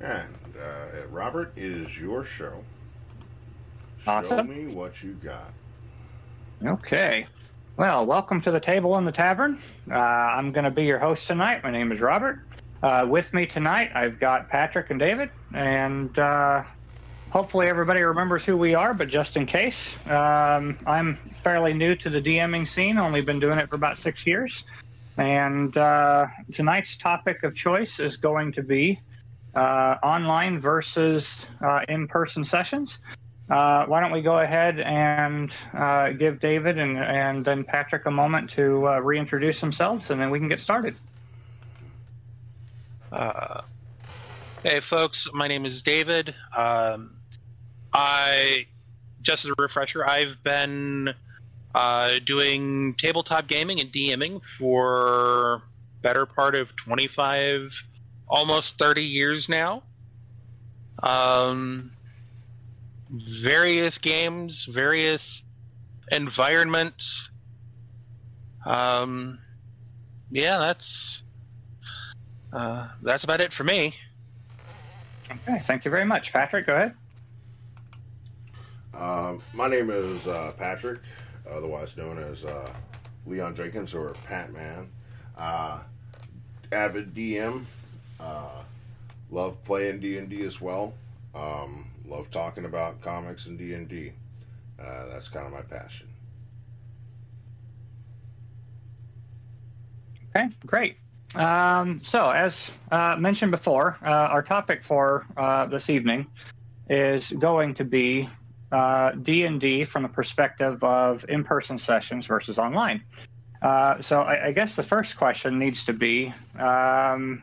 And uh, Robert, it is your show. Show Awesome. me what you got. Okay. Well, welcome to the table in the tavern. Uh, I'm going to be your host tonight. My name is Robert. Uh, with me tonight, I've got Patrick and David, and uh, hopefully everybody remembers who we are. But just in case, um, I'm fairly new to the DMing scene. Only been doing it for about six years. And uh, tonight's topic of choice is going to be uh, online versus uh, in-person sessions. Uh, why don't we go ahead and uh, give David and, and then Patrick a moment to uh, reintroduce themselves, and then we can get started. Uh, hey, folks, my name is David. Um, I, just as a refresher, I've been uh, doing tabletop gaming and DMing for better part of 25, almost 30 years now. Um, various games, various environments. Um, yeah, that's uh, that's about it for me. Okay, thank you very much. Patrick, go ahead. Um, my name is uh, Patrick, otherwise known as uh, Leon Jenkins or Pat Man. Uh, avid DM. Uh, love playing D and D as well. Um, love talking about comics and D and D. Uh, That's kind of my passion. Okay, great. Um, so, as uh, mentioned before, uh, our topic for uh, this evening is going to be uh, D and D from the perspective of in-person sessions versus online. Uh, so, I, I guess the first question needs to be, um,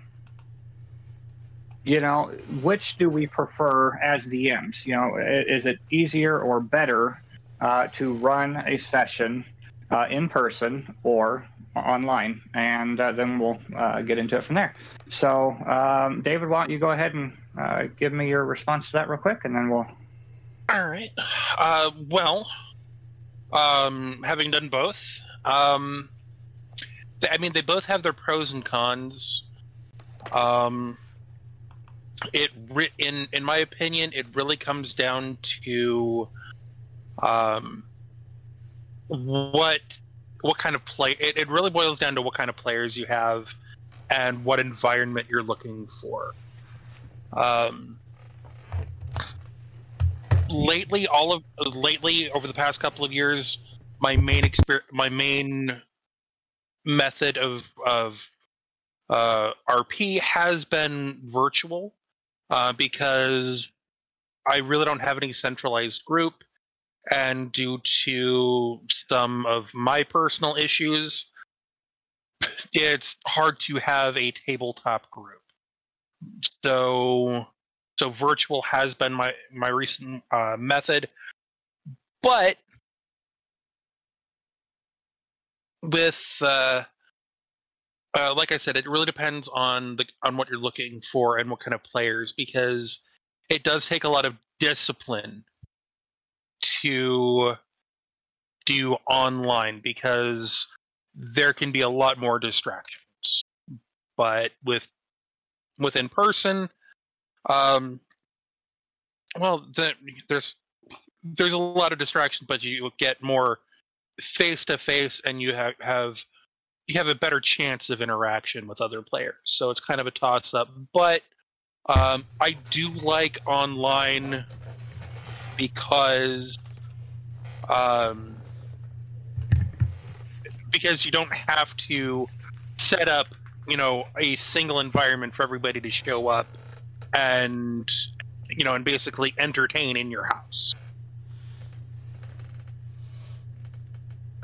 you know, which do we prefer as DMs? You know, is it easier or better uh, to run a session uh, in person or online, and uh, then we'll uh, get into it from there. So, um, David, why don't you go ahead and uh, give me your response to that real quick, and then we'll. All right. Uh, well, um, having done both, um, I mean, they both have their pros and cons. Um, it re- in in my opinion, it really comes down to um, what what kind of play. It, it really boils down to what kind of players you have and what environment you're looking for. Um, lately all of lately over the past couple of years my main exper- my main method of of uh, RP has been virtual uh, because I really don't have any centralized group, and due to some of my personal issues, it's hard to have a tabletop group. So so virtual has been my my recent uh, method, but with uh, uh, like I said, it really depends on the on what you're looking for and what kind of players because it does take a lot of discipline to do online because there can be a lot more distractions. But with with in person, um, well, the, there's there's a lot of distractions, but you get more face to face, and you have have you have a better chance of interaction with other players. So it's kind of a toss up. But um, I do like online because um, because you don't have to set up you know a single environment for everybody to show up and you know and basically entertain in your house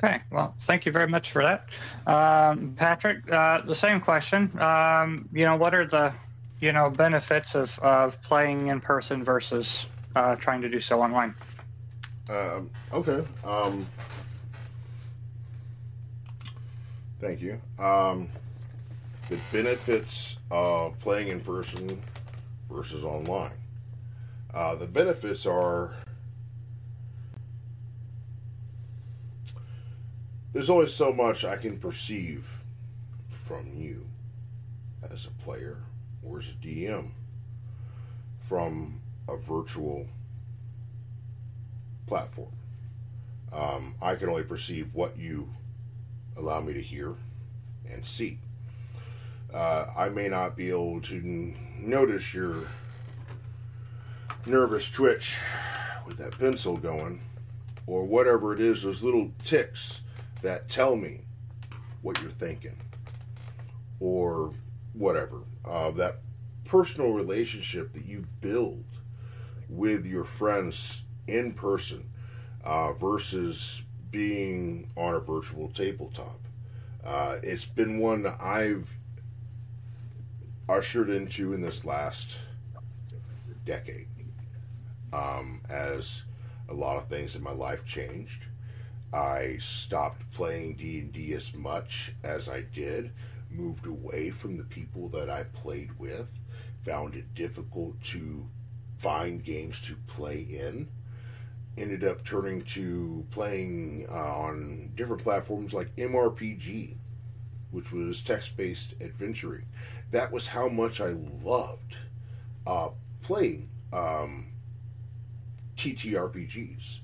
Okay, well, thank you very much for that, um, Patrick. Uh, the same question. Um, you know, what are the you know benefits of of playing in person versus uh, trying to do so online? Um, okay. Um, thank you. Um, the benefits of playing in person versus online. Uh, the benefits are there's only so much I can perceive from you as a player or as a DM. from a virtual platform. Um, I can only perceive what you allow me to hear and see. Uh, I may not be able to n- notice your nervous twitch with that pencil going, or whatever it is, those little ticks that tell me what you're thinking, or whatever. Uh, that personal relationship that you build with your friends in person uh, versus being on a virtual tabletop. Uh, it's been one that I've ushered into in this last decade um, as a lot of things in my life changed. I stopped playing D&D as much as I did, moved away from the people that I played with, found it difficult to find games to play in ended up turning to playing uh, on different platforms like MRPG, which was text based adventuring. That was how much I loved uh, playing um, TTRPGs.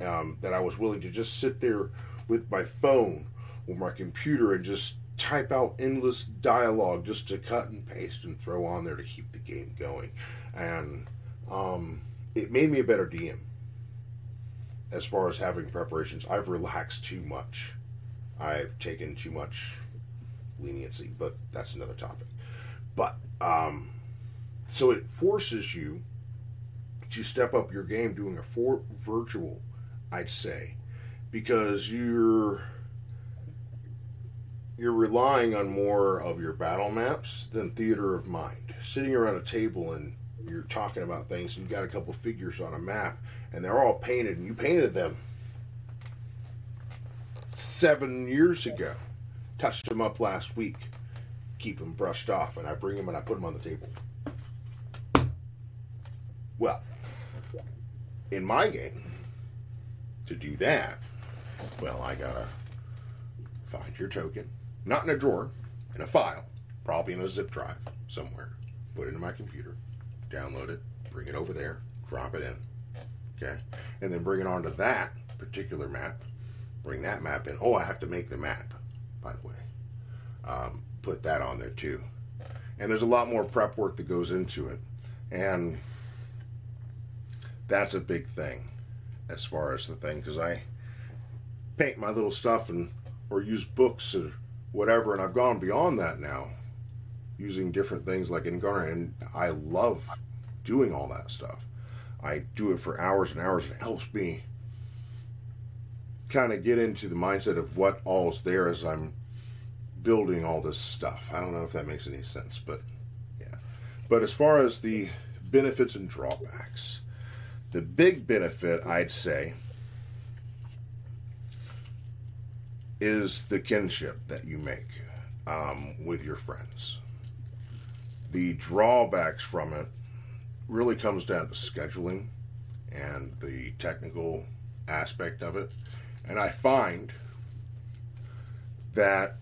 Um, that I was willing to just sit there with my phone or my computer and just type out endless dialogue just to cut and paste and throw on there to keep the game going. And um, it made me a better DM as far as having preparations. I've relaxed too much. I've taken too much leniency, but that's another topic. But um, so it forces you to step up your game doing a for virtual, I'd say, because you're you're relying on more of your battle maps than theater of mind. Sitting around a table and you're talking about things and you got a couple figures on a map and they're all painted and you painted them seven years ago. Touched them up last week. Keep them brushed off and i bring them and i put them on the table. Well in my game to do that well i gotta find your token not in a drawer in a file probably in a zip drive somewhere put it in my computer download it, bring it over there, drop it in. Okay? And then bring it onto that particular map. Bring that map in. Oh, I have to make the map, by the way. Um, put that on there too. And there's a lot more prep work that goes into it. And that's a big thing as far as the thing, because I paint my little stuff and or use books or whatever, and I've gone beyond that now using different things like Inkarnate, and I love doing all that stuff. I do it for hours and hours. It helps me kind of get into the mindset of what all's there as I'm building all this stuff. I don't know if that makes any sense, but yeah. But as far as the benefits and drawbacks, the big benefit I'd say is the kinship that you make um, with your friends. The drawbacks from it really comes down to scheduling and the technical aspect of it. And I find that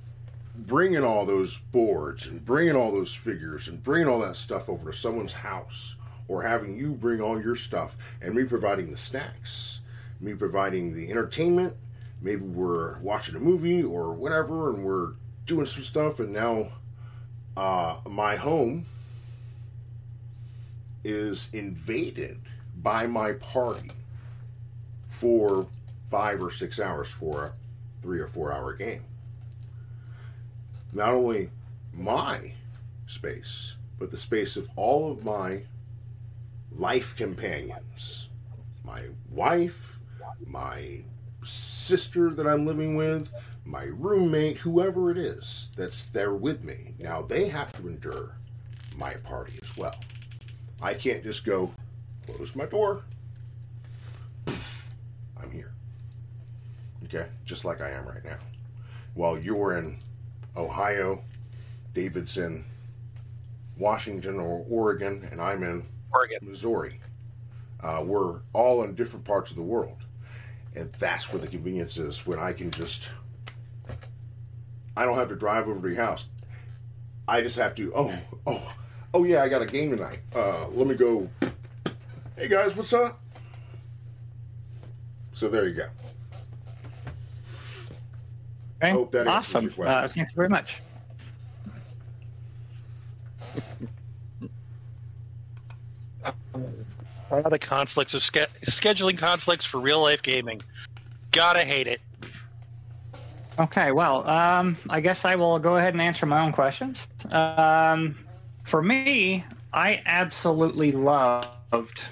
bringing all those boards and bringing all those figures and bringing all that stuff over to someone's house or having you bring all your stuff and me providing the snacks, me providing the entertainment, maybe we're watching a movie or whatever and we're doing some stuff and now uh, my home is invaded by my party for five or six hours for a three or four hour game. Not only my space, but the space of all of my life companions. My wife, my sister that I'm living with, my roommate, whoever it is that's there with me. Now they have to endure my party as well. I can't just go, close my door. I'm here. Okay? Just like I am right now. While you're in Ohio, David's in Washington or Oregon, and I'm in Oregon. Missouri. Uh, we're all in different parts of the world. And that's where the convenience is when I can just, I don't have to drive over to your house. I just have to, oh, oh, oh yeah, I got a game tonight. Uh, let me go Hey guys, what's up? So there you go. Okay. Hope that answers awesome. your question. Uh, thanks very much. All the conflicts of ske- scheduling conflicts for real life gaming. Gotta hate it. Okay, well, um, I guess I will go ahead and answer my own questions. Um, for me, I absolutely loved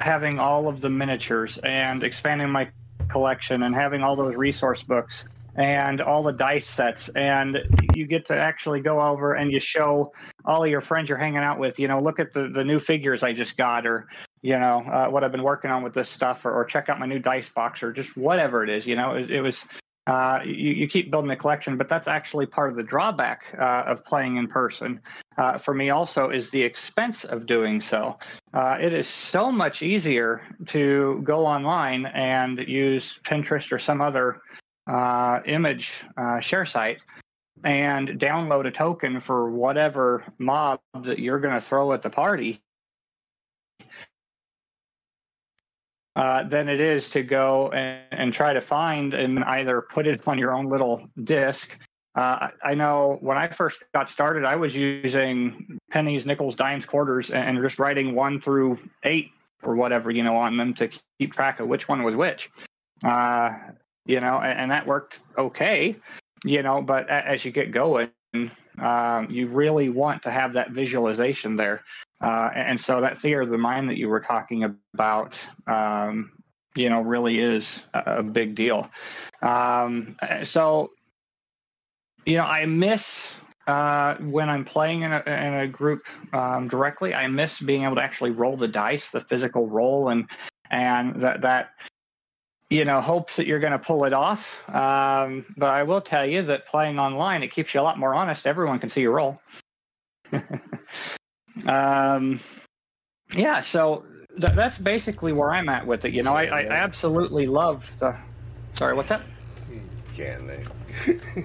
having all of the miniatures and expanding my collection and having all those resource books and all the dice sets and you get to actually go over and you show all of your friends you're hanging out with you know look at the, the new figures i just got or you know uh, what i've been working on with this stuff or, or check out my new dice box or just whatever it is you know it, it was uh, you, you keep building a collection, but that's actually part of the drawback uh, of playing in person. Uh, for me, also, is the expense of doing so. Uh, it is so much easier to go online and use Pinterest or some other uh, image uh, share site and download a token for whatever mob that you're going to throw at the party uh, than it is to go and, and, try to find and either put it on your own little disk. Uh, I know when I first got started, I was using pennies, nickels, dimes, quarters, and, just writing one through eight or whatever, you know, on them to keep track of which one was which. Uh, you know, and, and, that worked okay, you know, but as you get going, um, you really want to have that visualization there. Uh, and so that theater of the mind that you were talking about, um, you know, really is a, big deal. Um, so, you know, I miss uh, when I'm playing in a, in a group um, directly. I miss being able to actually roll the dice, the physical roll, and and that that you know hopes that you're going to pull it off. Um, but I will tell you that playing online it keeps you a lot more honest. Everyone can see your roll. Um, yeah, so th- that's basically where I'm at with it. You know, I, I absolutely love the. Sorry, what's that? Can they?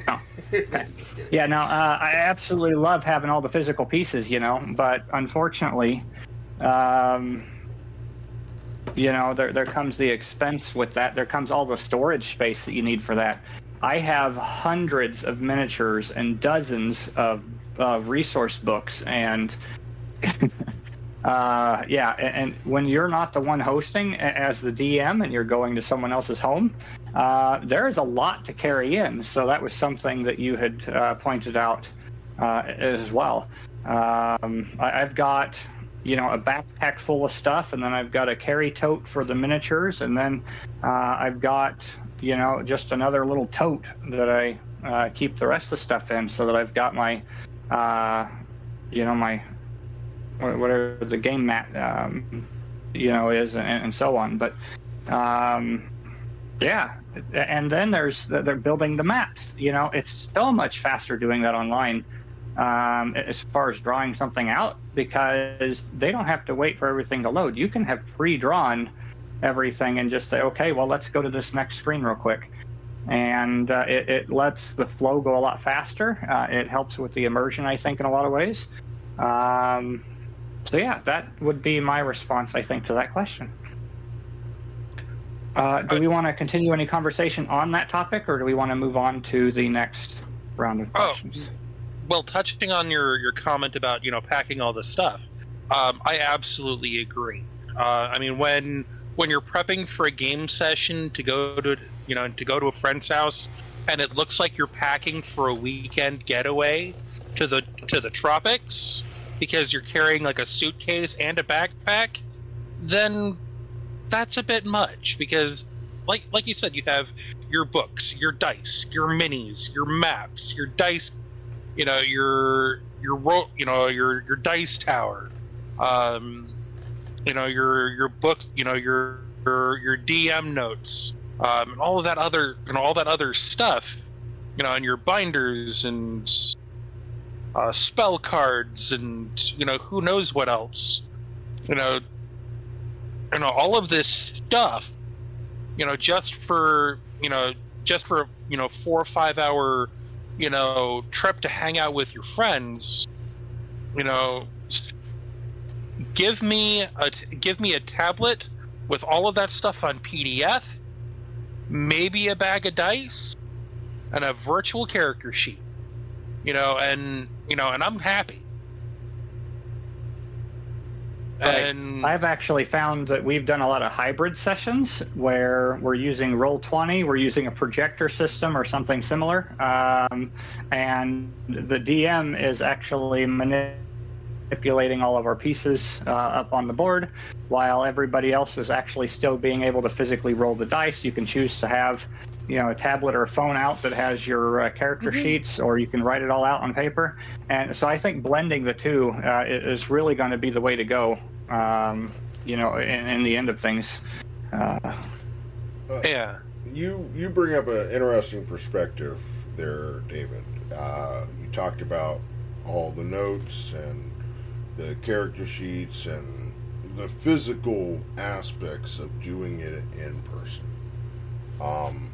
oh. yeah, no, uh, I absolutely love having all the physical pieces, you know, but unfortunately, um, you know, there, there comes the expense with that. There comes all the storage space that you need for that. I have hundreds of miniatures and dozens of, resource books and uh, yeah, and, and, when you're not the one hosting as the DM and you're going to someone else's home, uh, there is a lot to carry in. So that was something that you had uh, pointed out uh, as well. Um, I, have got you know a backpack full of stuff, and then I've got a carry tote for the miniatures, and then uh, I've got you know just another little tote that I uh, keep the rest of the stuff in, so that I've got my you know my whatever the game mat, um, you know, is, and, and so on. But um, yeah, and then there's they're building the maps. You know, it's so much faster doing that online um, as far as drawing something out because they don't have to wait for everything to load. You can have pre-drawn everything and just say, okay, well, let's go to this next screen real quick. And uh, it, it, lets the flow go a lot faster. Uh, it helps with the immersion, I think, in a lot of ways. Um, so yeah, that would be my response, I think, to that question. Uh, do we want to continue any conversation on that topic, or do we want to move on to the next round of oh, questions? Oh, well, touching on your your comment about you know packing all this stuff, um, I absolutely agree. Uh, I mean, when when you're prepping for a game session to go to you know to go to a friend's house, and it looks like you're packing for a weekend getaway to the to the tropics, because you're carrying like a suitcase and a backpack, then that's a bit much because like like you said you have your books, your dice, your minis, your maps, your dice, you know, your your you know, your your dice tower. Um you know, your your book, you know, your your, your DM notes, um, and all of that other, you know, all that other stuff, you know, and your binders and uh, spell cards and you know who knows what else you know you know all of this stuff you know just for you know just for you know four or five hour you know trip to hang out with your friends you know give me a give me a tablet with all of that stuff on PDF, maybe a bag of dice, and a virtual character sheet. You know, and you know, and I'm happy. Right. And I've actually found that we've done a lot of hybrid sessions where we're using Roll20, we're using a projector system or something similar, um, and the DM is actually manipulating all of our pieces uh, up on the board, while everybody else is actually still being able to physically roll the dice. You can choose to have, you know, a tablet or a phone out that has your uh, character sheets, or you can write it all out on paper. And so I think blending the two uh, is really going to be the way to go. Um, you know, in, in the end of things. Uh, yeah, You you bring up an interesting perspective there, David. Uh, you talked about all the notes and the character sheets and the physical aspects of doing it in person. Um,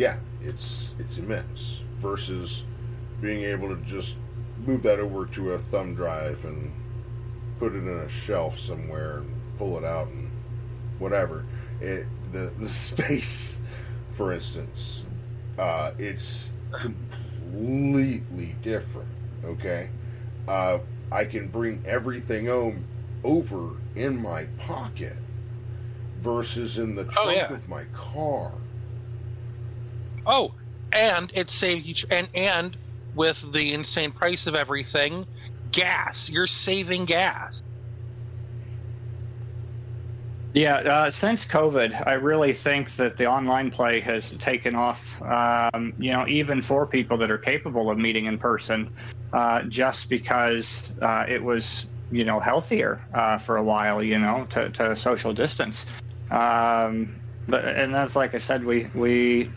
yeah, it's it's immense versus being able to just move that over to a thumb drive and put it in a shelf somewhere and pull it out and whatever. It the the space, for instance, uh, it's completely different. Okay, uh, I can bring everything home over in my pocket versus in the trunk yeah. of my car. Oh, and it saved you. And and with the insane price of everything, gas. You're saving gas. Yeah, uh, since COVID, I really think that the online play has taken off. Um, you know, even for people that are capable of meeting in person, uh, just because uh, it was you know healthier uh, for a while. You know, to, to social distance. Um, but and that's like I said, we we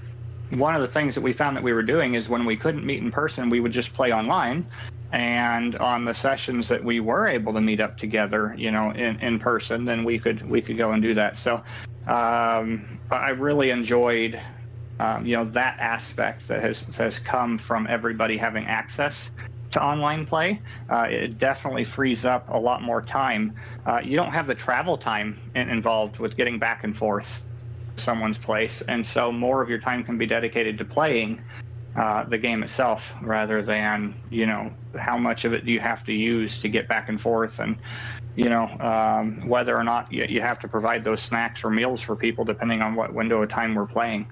one of the things that we found that we were doing is when we couldn't meet in person, we would just play online. And on the sessions that we were able to meet up together, you know, in, in person, then we could we could go and do that. So um, I really enjoyed, um, you know, that aspect that has has come from everybody having access to online play. Uh, it definitely frees up a lot more time. Uh, you don't have the travel time in, involved with getting back and forth someone's place, and so more of your time can be dedicated to playing uh, the game itself rather than you know how much of it do you have to use to get back and forth, and you know um, whether or not you, you have to provide those snacks or meals for people depending on what window of time we're playing.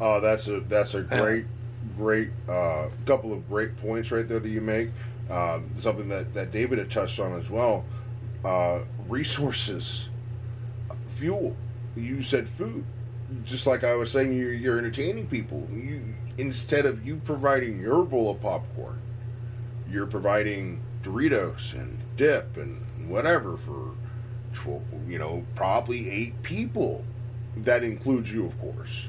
Uh, that's a that's a great great uh, couple of great points right there that you make. Um, something that that David had touched on as well. Uh, resources, fuel. You said food, just like I was saying. You're, you're entertaining people. You instead of you providing your bowl of popcorn, you're providing Doritos and dip and whatever for, tw- you know, probably eight people. That includes you, of course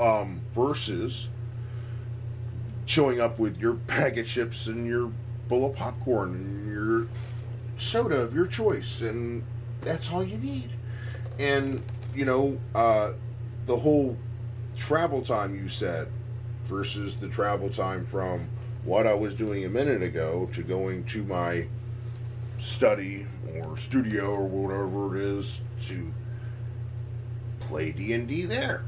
um, versus showing up with your bag of chips and your bowl of popcorn and your soda of your choice, and that's all you need. And you know, uh, the whole travel time you said versus the travel time from what I was doing a minute ago to going to my study or studio or whatever it is to play D&D there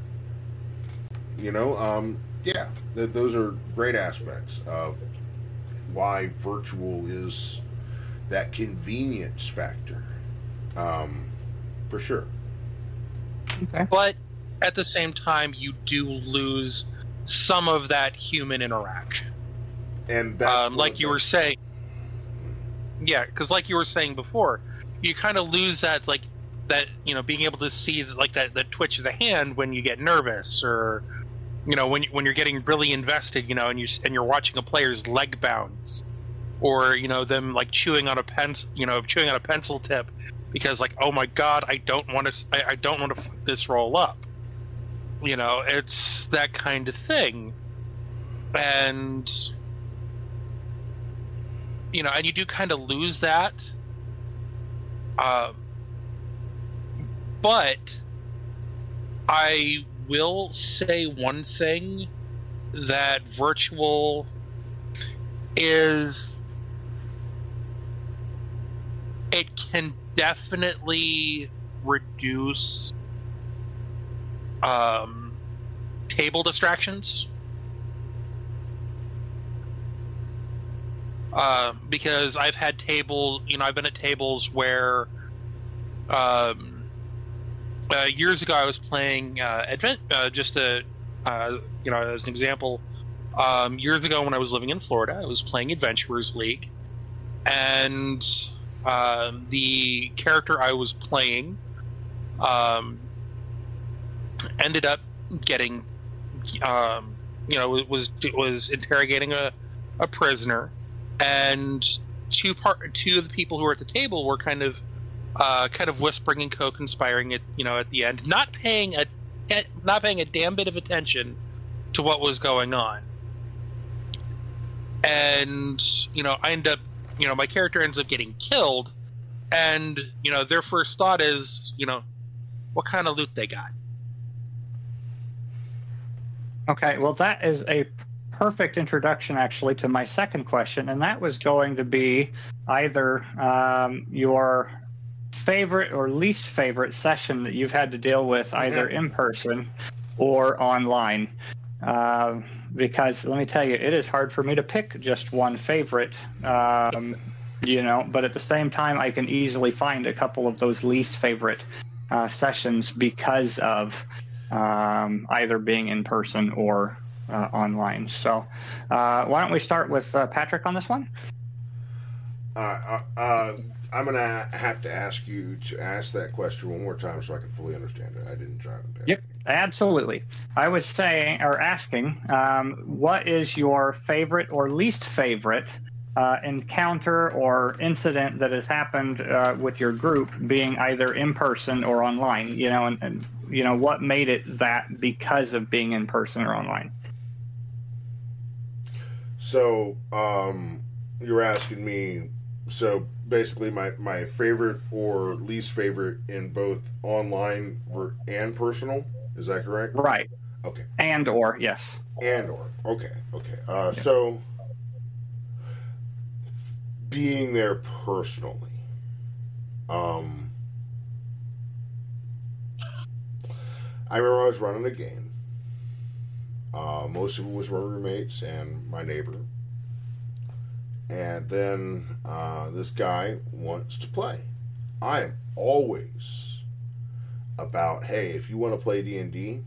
you know um yeah th- those are great aspects of why virtual is that convenience factor um for sure Okay. But at the same time, you do lose some of that human interaction. and that's um, like you were saying. Yeah, because like you were saying before, you kind of lose that like that you know being able to see like that that twitch of the hand when you get nervous or you know when you, when you're getting really invested, you know, and you and you're watching a player's leg bounce or you know them like chewing on a pencil, you know, chewing on a pencil tip because like oh my god, I don't want to I, I don't want to fuck this roll up. You know, it's that kind of thing. And you know, and you do kind of lose that. Um, but I will say one thing that virtual is it can definitely reduce um, table distractions. Uh, because I've had tables, you know, I've been at tables where um, uh, years ago I was playing uh, Advent, uh, just a, uh, you know, as an example. Um, years ago when I was living in Florida, I was playing Adventurers League, and um, the character I was playing um, ended up getting, um, you know, was was interrogating a, a prisoner, and two part two of the people who were at the table were kind of uh, kind of whispering and co-conspiring at you know at the end, not paying a not paying a damn bit of attention to what was going on. And you know, I end up, you know, my character ends up getting killed, and you know, their first thought is, you know, what kind of loot they got. Okay, well, that is a perfect introduction actually to my second question, and that was going to be either um, your favorite or least favorite session that you've had to deal with, either in person or online. Uh, because let me tell you, it is hard for me to pick just one favorite. Um, you know, but at the same time, I can easily find a couple of those least favorite uh, sessions because of um, either being in person or uh, online. So, uh, why don't we start with uh, Patrick on this one? Uh, uh, I'm gonna have to ask you to ask that question one more time so I can fully understand it. I didn't jot it down. Yep, absolutely. I was saying or asking, um, what is your favorite or least favorite uh, encounter or incident that has happened uh, with your group, being either in person or online? You know, and, and you know what made it that because of being in person or online. So, um, you're asking me. So basically, my my favorite or least favorite in both online and personal. Is that correct? Right. Okay. And or yes. And or okay okay. Uh, So being there personally, um, I remember I was running a game. Uh, most of it was my roommates and my neighbor. And then uh, this guy wants to play. I am always about, hey, if you want to play D and D,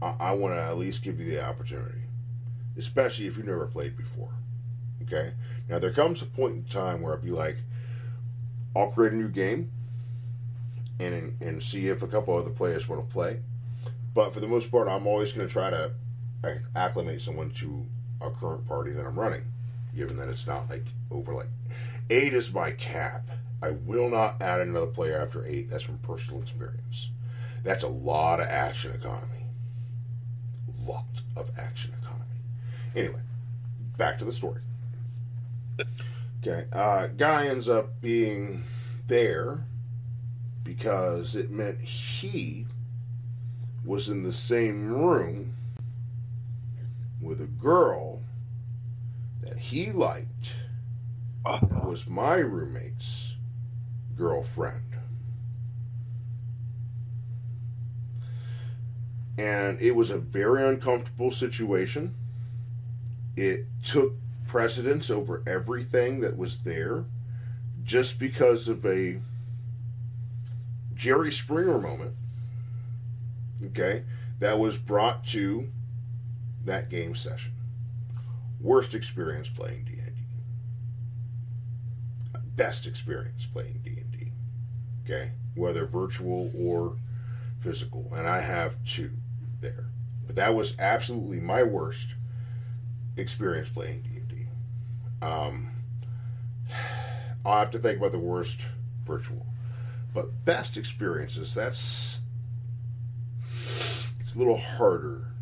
I, I want to at least give you the opportunity, especially if you've never played before. Okay. Now there comes a point in time where I'll be like, I'll create a new game, and and see if a couple other players want to play. But for the most part, I'm always going to try to acclimate someone to a current party that I'm running, given that it's not like over like eight is my cap. I will not add another player after eight. That's from personal experience. That's a lot of action economy. Lot of action economy. Anyway, back to the story. Okay, uh, guy ends up being there because it meant he was in the same room with a girl that he liked was my roommate's girlfriend. And it was a very uncomfortable situation. It took precedence over everything that was there just because of a Jerry Springer moment okay, that was brought to that game session. Worst experience playing D&D. Best experience playing D&D. Okay? Whether virtual or physical. And I have two there. But that was absolutely my worst experience playing D&D. Um, I'll have to think about the worst virtual. But best experiences, that's it's a little harder.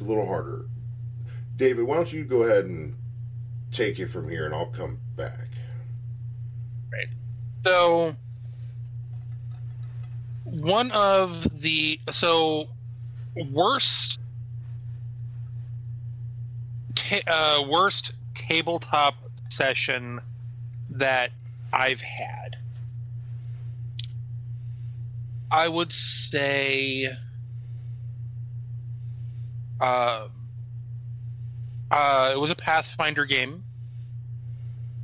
It's a little harder. David, why don't you go ahead and take it from here and I'll come back. Right. So one of the so worst uh, worst tabletop session that I've had. I would say uh, uh, it was a Pathfinder game.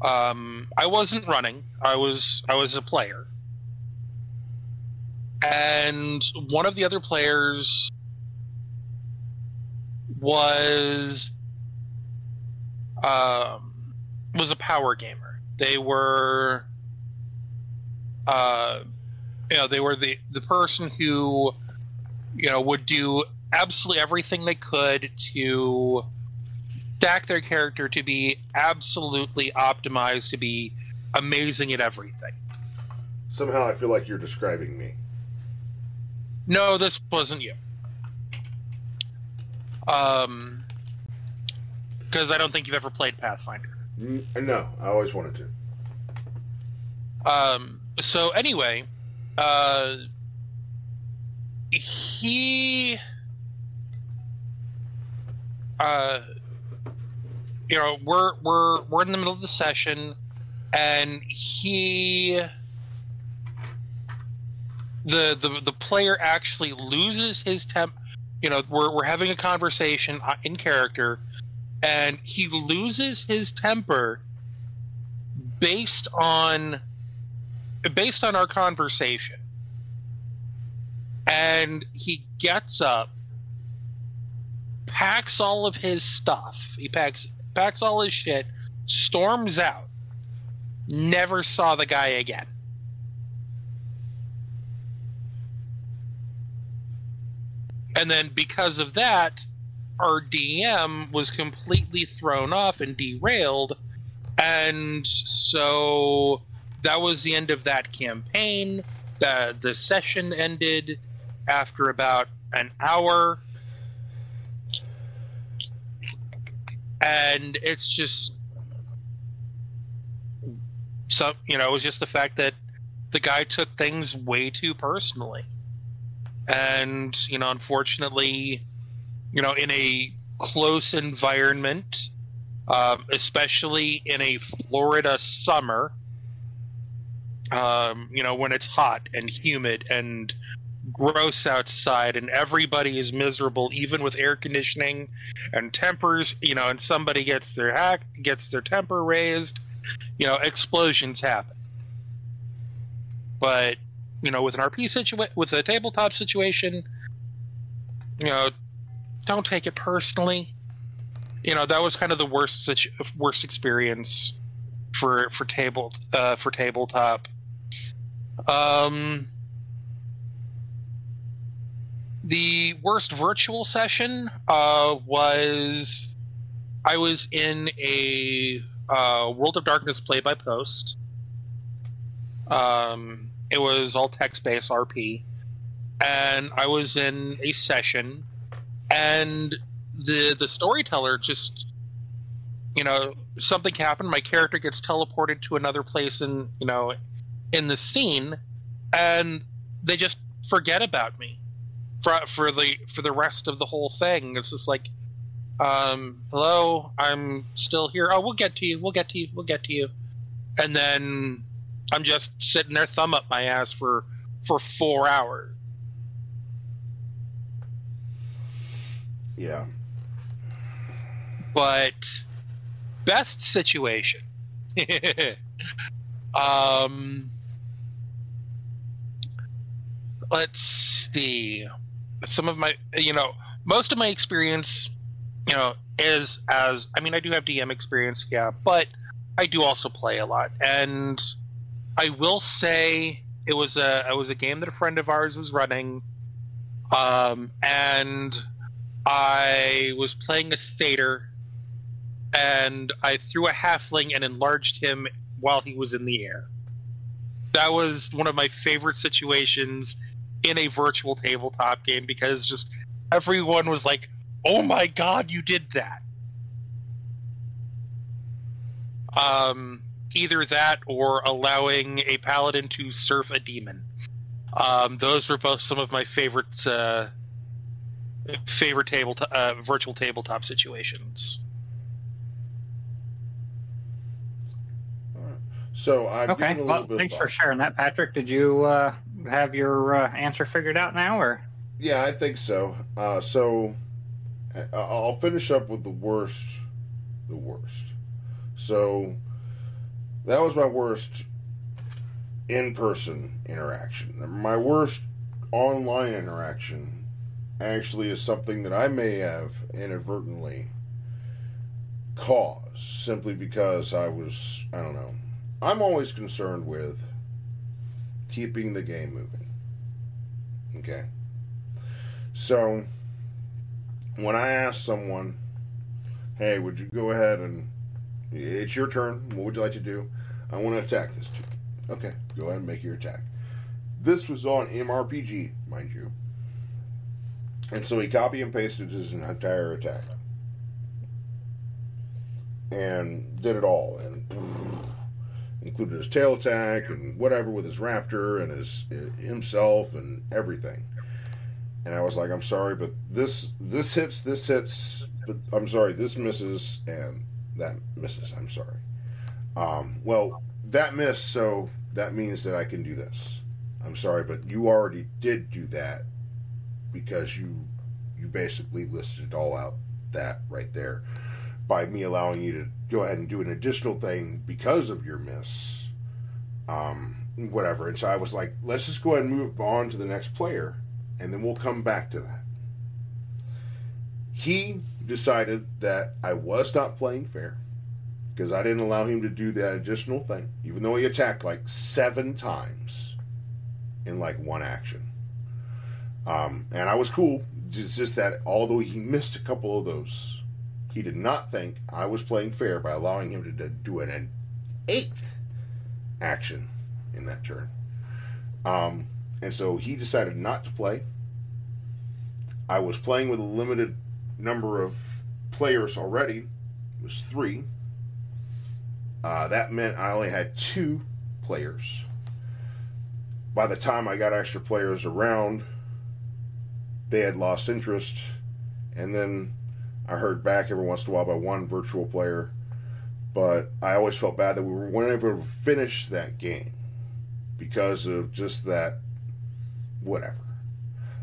Um, I wasn't running. I was I was a player, and one of the other players was um, was a power gamer. They were, uh, you know, they were the the person who, you know, would do absolutely everything they could to stack their character to be absolutely optimized to be amazing at everything. Somehow I feel like you're describing me. No, this wasn't you. Um, because I don't think you've ever played Pathfinder. No, I always wanted to. Um, so anyway, uh, he, uh, you know, we're we're we're in the middle of the session, and he, the the the player actually loses his temp. You know, we're we're having a conversation uh, in character, and he loses his temper based on based on our conversation. And he gets up, packs all of his stuff. He packs packs all his shit, storms out. Never saw the guy again. And then because of that, our DM was completely thrown off and derailed. And so that was the end of that campaign. The the session ended after about an hour. And it's just so you know, it was just the fact that the guy took things way too personally. And, you know, unfortunately, you know, in a close environment, um, especially in a Florida summer, um, you know, when it's hot and humid and gross outside and everybody is miserable, even with air conditioning and tempers, you know, and somebody gets their hack gets their temper raised, you know, explosions happen. But you know, with an RP situation, with a tabletop situation, you know, don't take it personally. You know, that was kind of the worst situ- worst experience for for table uh, for tabletop. Um, the worst virtual session uh, was I was in a uh, World of Darkness play by post. Um, it was all text based RP, and I was in a session, and the the storyteller just, you know, something happened. My character gets teleported to another place in you know, in the scene, and they just forget about me for for the for the rest of the whole thing. It's just like, um, hello, I'm still here. Oh, we'll get to you. We'll get to you. We'll get to you. And then I'm just sitting there, thumb up my ass for for four hours. Yeah. But best situation. um, let's see. Some of my, you know, most of my experience, you know, is as I mean, I do have DM experience, yeah, but I do also play a lot, and I will say it was a it was a game that a friend of ours was running, um, and I was playing a Stater, and I threw a halfling and enlarged him while he was in the air. That was one of my favorite situations in a virtual tabletop game because just everyone was like, "Oh my god, you did that!" Um, either that or allowing a paladin to surf a demon. Um, those were both some of my favorite uh, favorite table uh, virtual tabletop situations. So I've Okay. given a Well, bit of thanks for sharing that, Patrick. Did you uh, have your uh, answer figured out now, or? Yeah, I think so. Uh, so I'll finish up with the worst. The worst. So that was my worst in-person interaction. My worst online interaction actually is something that I may have inadvertently caused simply because I was I don't know. I'm always concerned with keeping the game moving. Okay. So, when I ask someone, hey, would you go ahead and it's your turn, what would you like to do? I want to attack this. Okay, go ahead and make your attack. This was on MRPG, mind you. And so he copy and pasted his entire attack. And did it all. And included his tail attack and whatever with his raptor and his himself and everything and I was like, I'm sorry, but this this hits, this hits, but I'm sorry, this misses, and that misses. I'm sorry. Um, well, that missed, so that means that I can do this. I'm sorry, but you already did do that because you you basically listed it all out that right there by me allowing you to go ahead and do an additional thing because of your miss. Um, whatever. And so I was like, let's just go ahead and move on to the next player and then we'll come back to that. He decided that I was not playing fair because I didn't allow him to do that additional thing, even though he attacked like seven times in like one action. Um, and I was cool. It's just that although he missed a couple of those, he did not think I was playing fair by allowing him to do an eighth action in that turn. Um, and so he decided not to play. I was playing with a limited number of players already. It was three. Uh, that meant I only had two players. By the time I got extra players around, they had lost interest. And then I heard back every once in a while by one virtual player. But I always felt bad that we weren't able to finish that game because of just that whatever.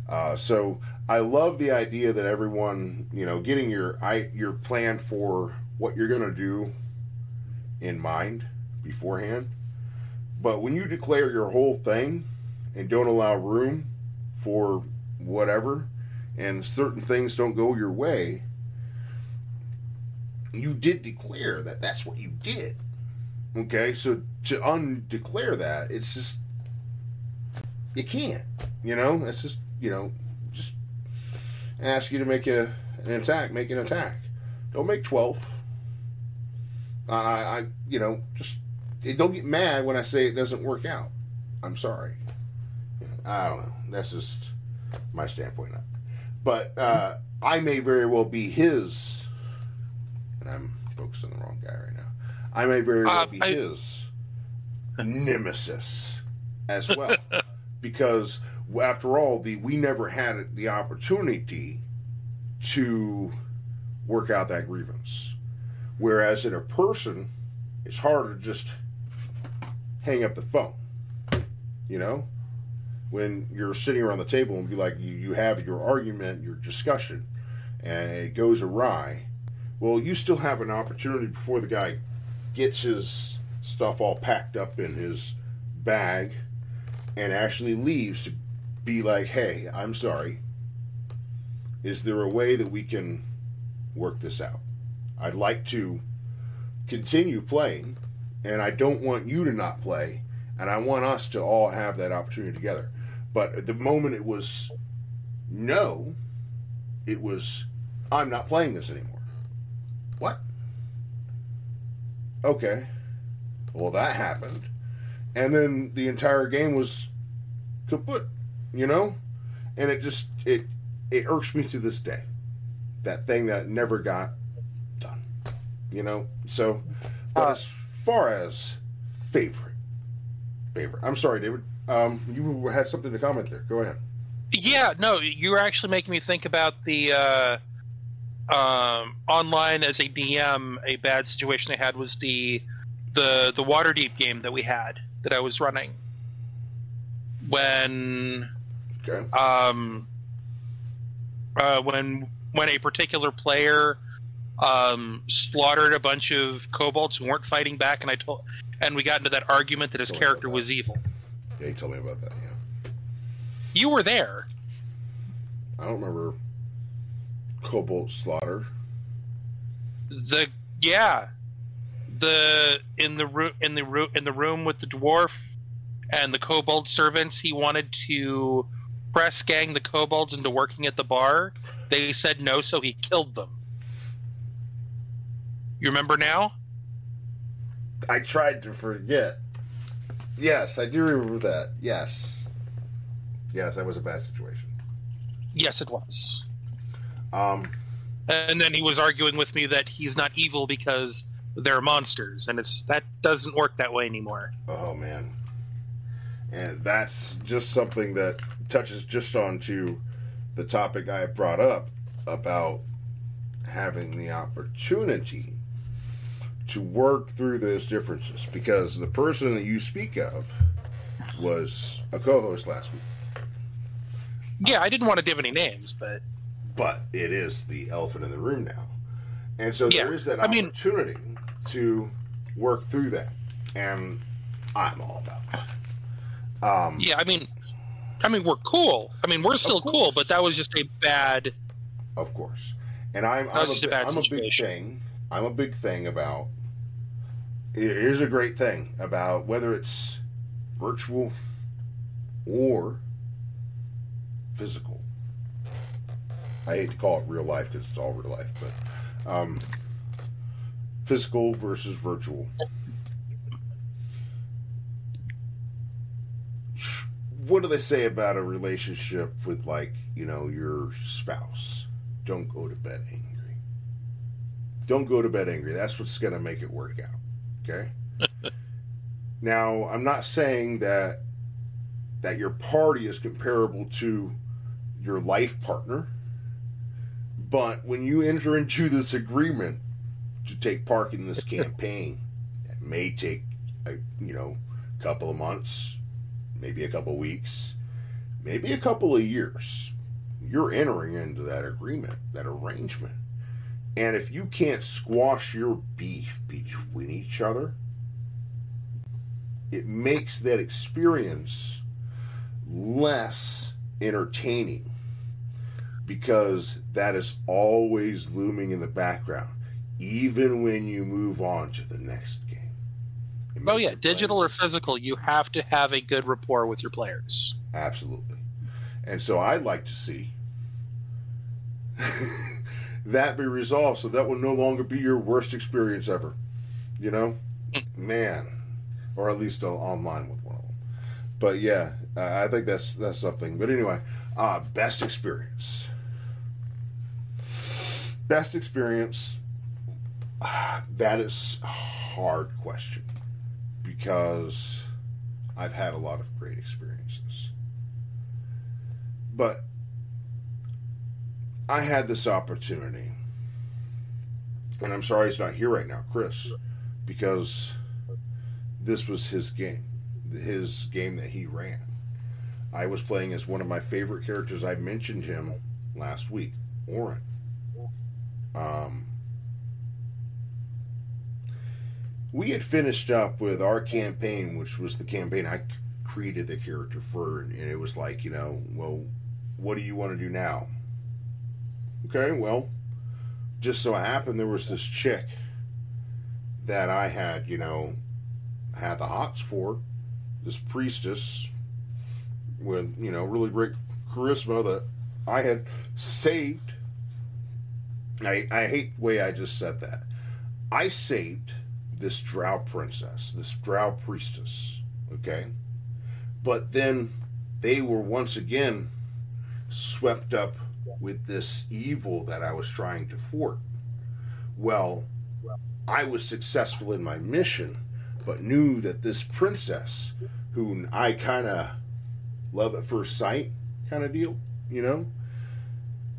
Uh, so I love the idea that everyone, you know, getting your I your plan for what you're going to do in mind beforehand. But when you declare your whole thing and don't allow room for whatever, and certain things don't go your way, you did declare that that's what you did. Okay, so to undeclare that, it's just you can't. You know, that's just you know, just ask you to make a, an attack, make an attack. Don't make twelve. I, I, you know, just don't get mad when I say it doesn't work out. I'm sorry. I don't know. That's just my standpoint. But uh, I may very well be his, and I'm focused on the wrong guy right now. I may very well Uh, be I- his nemesis as well, because after all, the we never had the opportunity to work out that grievance. Whereas in a person, it's harder to just hang up the phone. You know, when you're sitting around the table and be like, you, you have your argument, your discussion, and it goes awry. Well, you still have an opportunity before the guy gets his stuff all packed up in his bag and actually leaves to be like, hey, I'm sorry. Is there a way that we can work this out? I'd like to continue playing, and I don't want you to not play, and I want us to all have that opportunity together. But at the moment it was no, it was I'm not playing this anymore. What? Okay. Well, that happened. And then the entire game was kaput, you know? And it just it it irks me to this day. That thing that never got done. You know? So but Uh, as far as favorite favorite. I'm sorry, David. Um you had something to comment there. Go ahead. Yeah, no, you were actually making me think about the uh, um, online as a DM. A bad situation I had was the the the Waterdeep game that we had that I was running when Okay. um, uh, when when a particular player um, slaughtered a bunch of kobolds who weren't fighting back, and I told, and we got into that argument that his Told character about was evil. Yeah, you told me about that. Yeah. You were there. I don't remember Kobold Slaughter. The yeah, the in the room in the room in the room with the dwarf and the kobold servants. He wanted to press gang the kobolds into working at the bar. They said no, so he killed them. You remember now? I tried to forget. Yes, I do remember that. Yes. Yes, that was a bad situation. Yes, it was. Um, And then he was arguing with me that he's not evil because they're monsters, and it's that doesn't work that way anymore. oh man. And that's just something that touches just onto the topic I brought up about having the opportunity to work through those differences because the person that you speak of was a co-host last week. Yeah, I didn't want to give any names, but but it is the elephant in the room now. And so Yeah, there is that I mean- opportunity to work through that. And I'm all about that. Um, yeah, I mean, I mean we're cool. I mean we're still cool, but that was just a bad. Of course. And I'm, I'm, a, a, I'm a big thing. I'm a big thing about. Here's a great thing about whether it's virtual or physical. I hate to call it real life because it's all real life, but um, physical versus virtual. What do they say about a relationship with, like, you know, your spouse? Don't go to bed angry. Don't go to bed angry. That's what's going to make it work out. Okay? now, I'm not saying that that your party is comparable to your life partner, but when you enter into this agreement to take part in this campaign, it may take a you know couple of months, maybe a couple of weeks, maybe a couple of years. You're entering into that agreement, that arrangement. And if you can't squash your beef between each other, it makes that experience less entertaining because that is always looming in the background, even when you move on to the next game. It Oh yeah, digital or physical, you have to have a good rapport with your players. Absolutely. And so I'd like to see that be resolved so that will no longer be your worst experience ever. You know? Man. Or at least online with one of them. But yeah, I think that's that's something. But anyway, uh, best experience. Best experience. That is a hard question because I've had a lot of great experiences. But I had this opportunity, and I'm sorry he's not here right now, Chris, because this was his game, his game that he ran. I was playing as one of my favorite characters. I mentioned him last week, Orin. Um, we had finished up with our campaign, which was the campaign I created the character for, and it was like, you know, well, what do you want to do now? Okay, well, just so happened there was this chick that I had, you know, had the hots for, this priestess with, you know, really great charisma that I had saved. I, I hate the way I just said that. I saved this drow princess, this drow priestess, okay? But then they were once again swept up with this evil that I was trying to thwart. Well, I was successful in my mission, but knew that this princess, who I kind of love at first sight kind of deal, you know,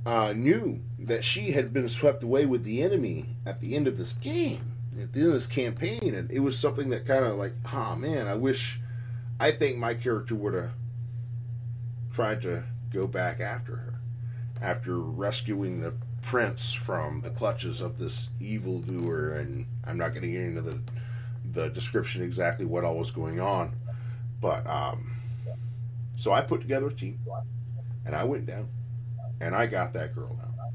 uh, knew that she had been swept away with the enemy at the end of this game. at the end of this campaign, and it was something that kind of like, oh man, I wish. I think my character would have tried to go back after her after rescuing the prince from the clutches of this evildoer, and I'm not going to get into the the description exactly what all was going on, but um, so I put together a team, and I went down, and I got that girl out.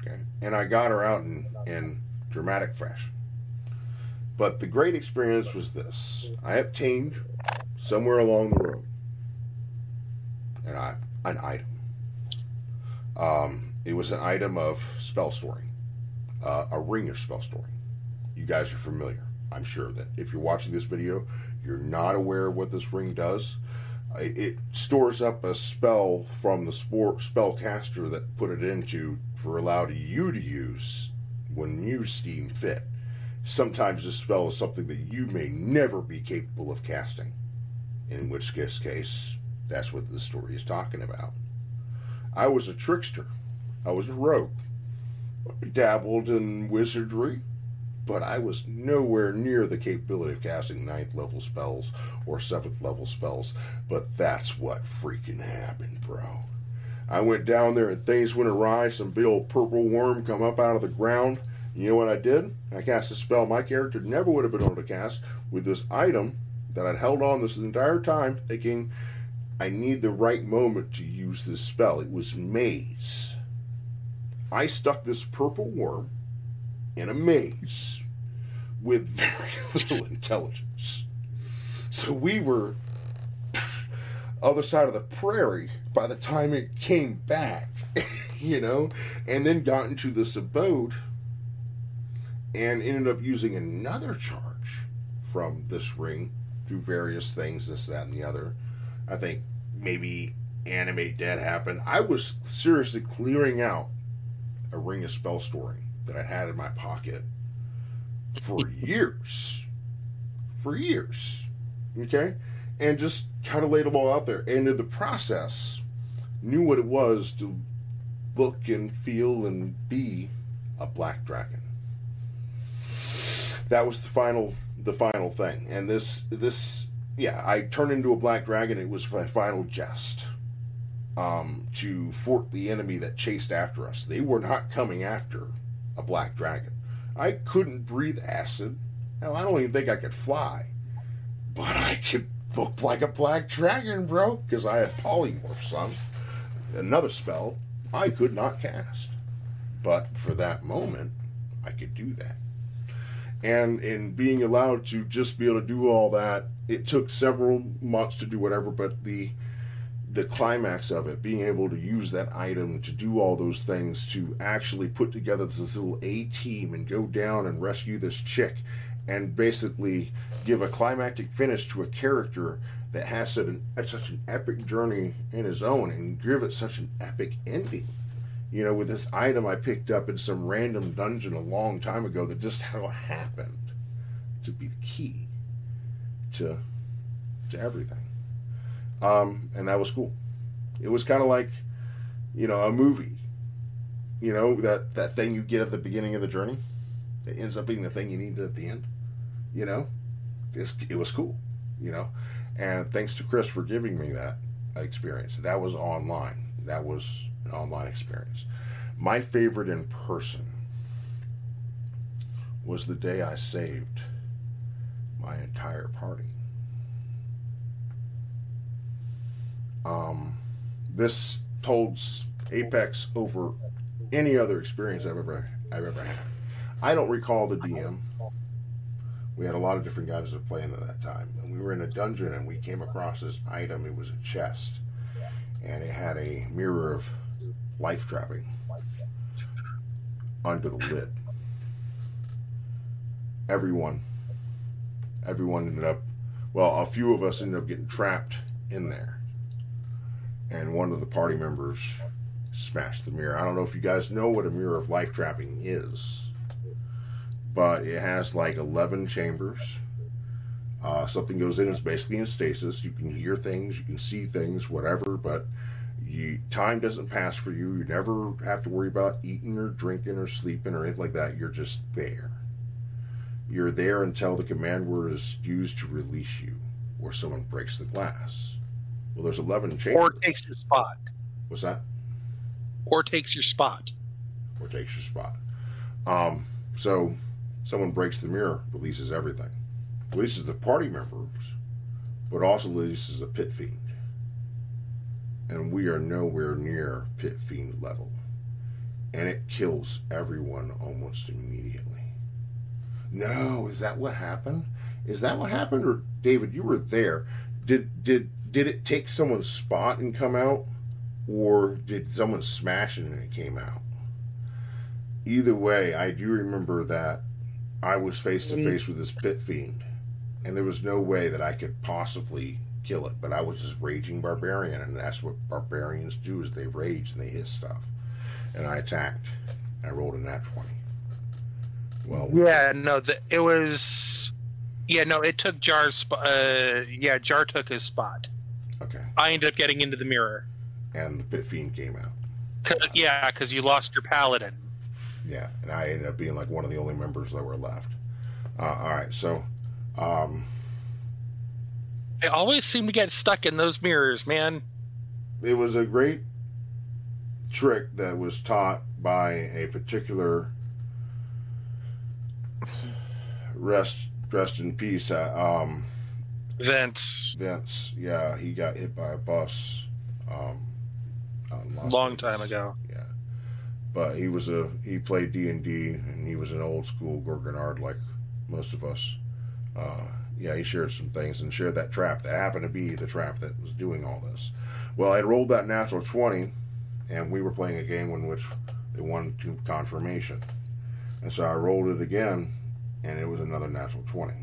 Okay, and I got her out in in dramatic fashion. But the great experience was this: I obtained somewhere along the road, and I an item. Um, it was an item of spell storing, uh, a ring of spell storing. You guys are familiar. I'm sure that if you're watching this video, you're not aware of what this ring does. It stores up a spell from the spellcaster that put it into for allowed you to use when you steam fit. Sometimes this spell is something that you may never be capable of casting, in which case, that's what the story is talking about. I was a trickster. I was a rogue. I dabbled in wizardry, but I was nowhere near the capability of casting ninth level spells or seventh level spells. But that's what freaking happened, bro. I went down there and things went awry. Some big old purple worm come up out of the ground. You know what I did? I cast a spell my character never would have been able to cast with this item that I'd held on this entire time, thinking I need the right moment to use this spell. It was maze. I stuck this purple worm in a maze with very little intelligence. So we were other side of the prairie by the time it came back, you know, and then got into this abode and ended up using another charge from this ring through various things, this, that, and the other. I think maybe animate dead happened. I was seriously clearing out a ring of spell storing that I had in my pocket for years. For years. Okay? And just kind of laid them all out there. And in the process, knew what it was to look and feel and be a black dragon. That was the final the final thing. And this this yeah, I turned into a black dragon. It was my final jest um, to fort the enemy that chased after us. They were not coming after a black dragon. I couldn't breathe acid. Hell, I don't even think I could fly. But I could look like a black dragon, bro, because I had polymorph son. Another spell I could not cast. But for that moment, I could do that and in being allowed to just be able to do all that it took several months to do whatever but the the climax of it being able to use that item to do all those things to actually put together this little a team and go down and rescue this chick and basically give a climactic finish to a character that has such an, such an epic journey in his own and give it such an epic ending you know, with this item I picked up in some random dungeon a long time ago that just happened to be the key to to everything. Um, and that was cool. It was kind of like, you know, a movie. You know that that thing you get at the beginning of the journey, it ends up being the thing you needed at the end. You know, it's, it was cool. You know, and thanks to Chris for giving me that experience. That was online. That was an online experience. My favorite in person was the day I saved my entire party. Um, this holds apex over any other experience I've ever I've ever had. I don't recall the DM. We had a lot of different guys that playing at that time, and we were in a dungeon and we came across this item. It was a chest, and it had a mirror of life trapping under the lid. Everyone, everyone ended up, well, a few of us ended up getting trapped in there. And one of the party members smashed the mirror. I don't know if you guys know what a mirror of life trapping is, but it has like 11 chambers. Uh, something goes in, it's basically in stasis. You can hear things, you can see things, whatever, but you time doesn't pass for you. You never have to worry about eating or drinking or sleeping or anything like that. You're just there. You're there until the command word is used to release you, or someone breaks the glass. Well, there's 11 chambers. Or takes your spot. What's that? Or takes your spot. Or takes your spot. Um, so someone breaks the mirror, releases everything. Releases the party members, but also releases a pit fiend. And we are nowhere near pit fiend level. And it kills everyone almost immediately. No, is that what happened? Is that what happened? Or David, you were there. Did did did it take someone's spot and come out? Or did someone smash it and it came out? Either way, I do remember that I was face to face with this pit fiend, and there was no way that I could possibly kill it. But I was just raging barbarian, and that's what barbarians do: is they rage and they hit stuff. And I attacked. I rolled a nat twenty. Well, Yeah, no, the, it was. Yeah, no, it took Jar's. sp- Uh, yeah, Jar took his spot. Okay. I ended up getting into the mirror. And the pit fiend came out. 'Cause- yeah, because you lost your paladin. Yeah, and I ended up being like one of the only members that were left. Uh, all right, so um, I always seem to get stuck in those mirrors, man. it was a great trick that was taught by a particular rest rest in peace uh, um Vince, Vince yeah he got hit by a bus um out in Las long Vegas. time ago. yeah. But he was a he played D&D and he was an old school grognard like most of us. Uh yeah he shared some things and shared that trap that happened to be the trap that was doing all this. Well I rolled that natural 20 and we were playing a game in which they won confirmation. And so I rolled it again and it was another natural 20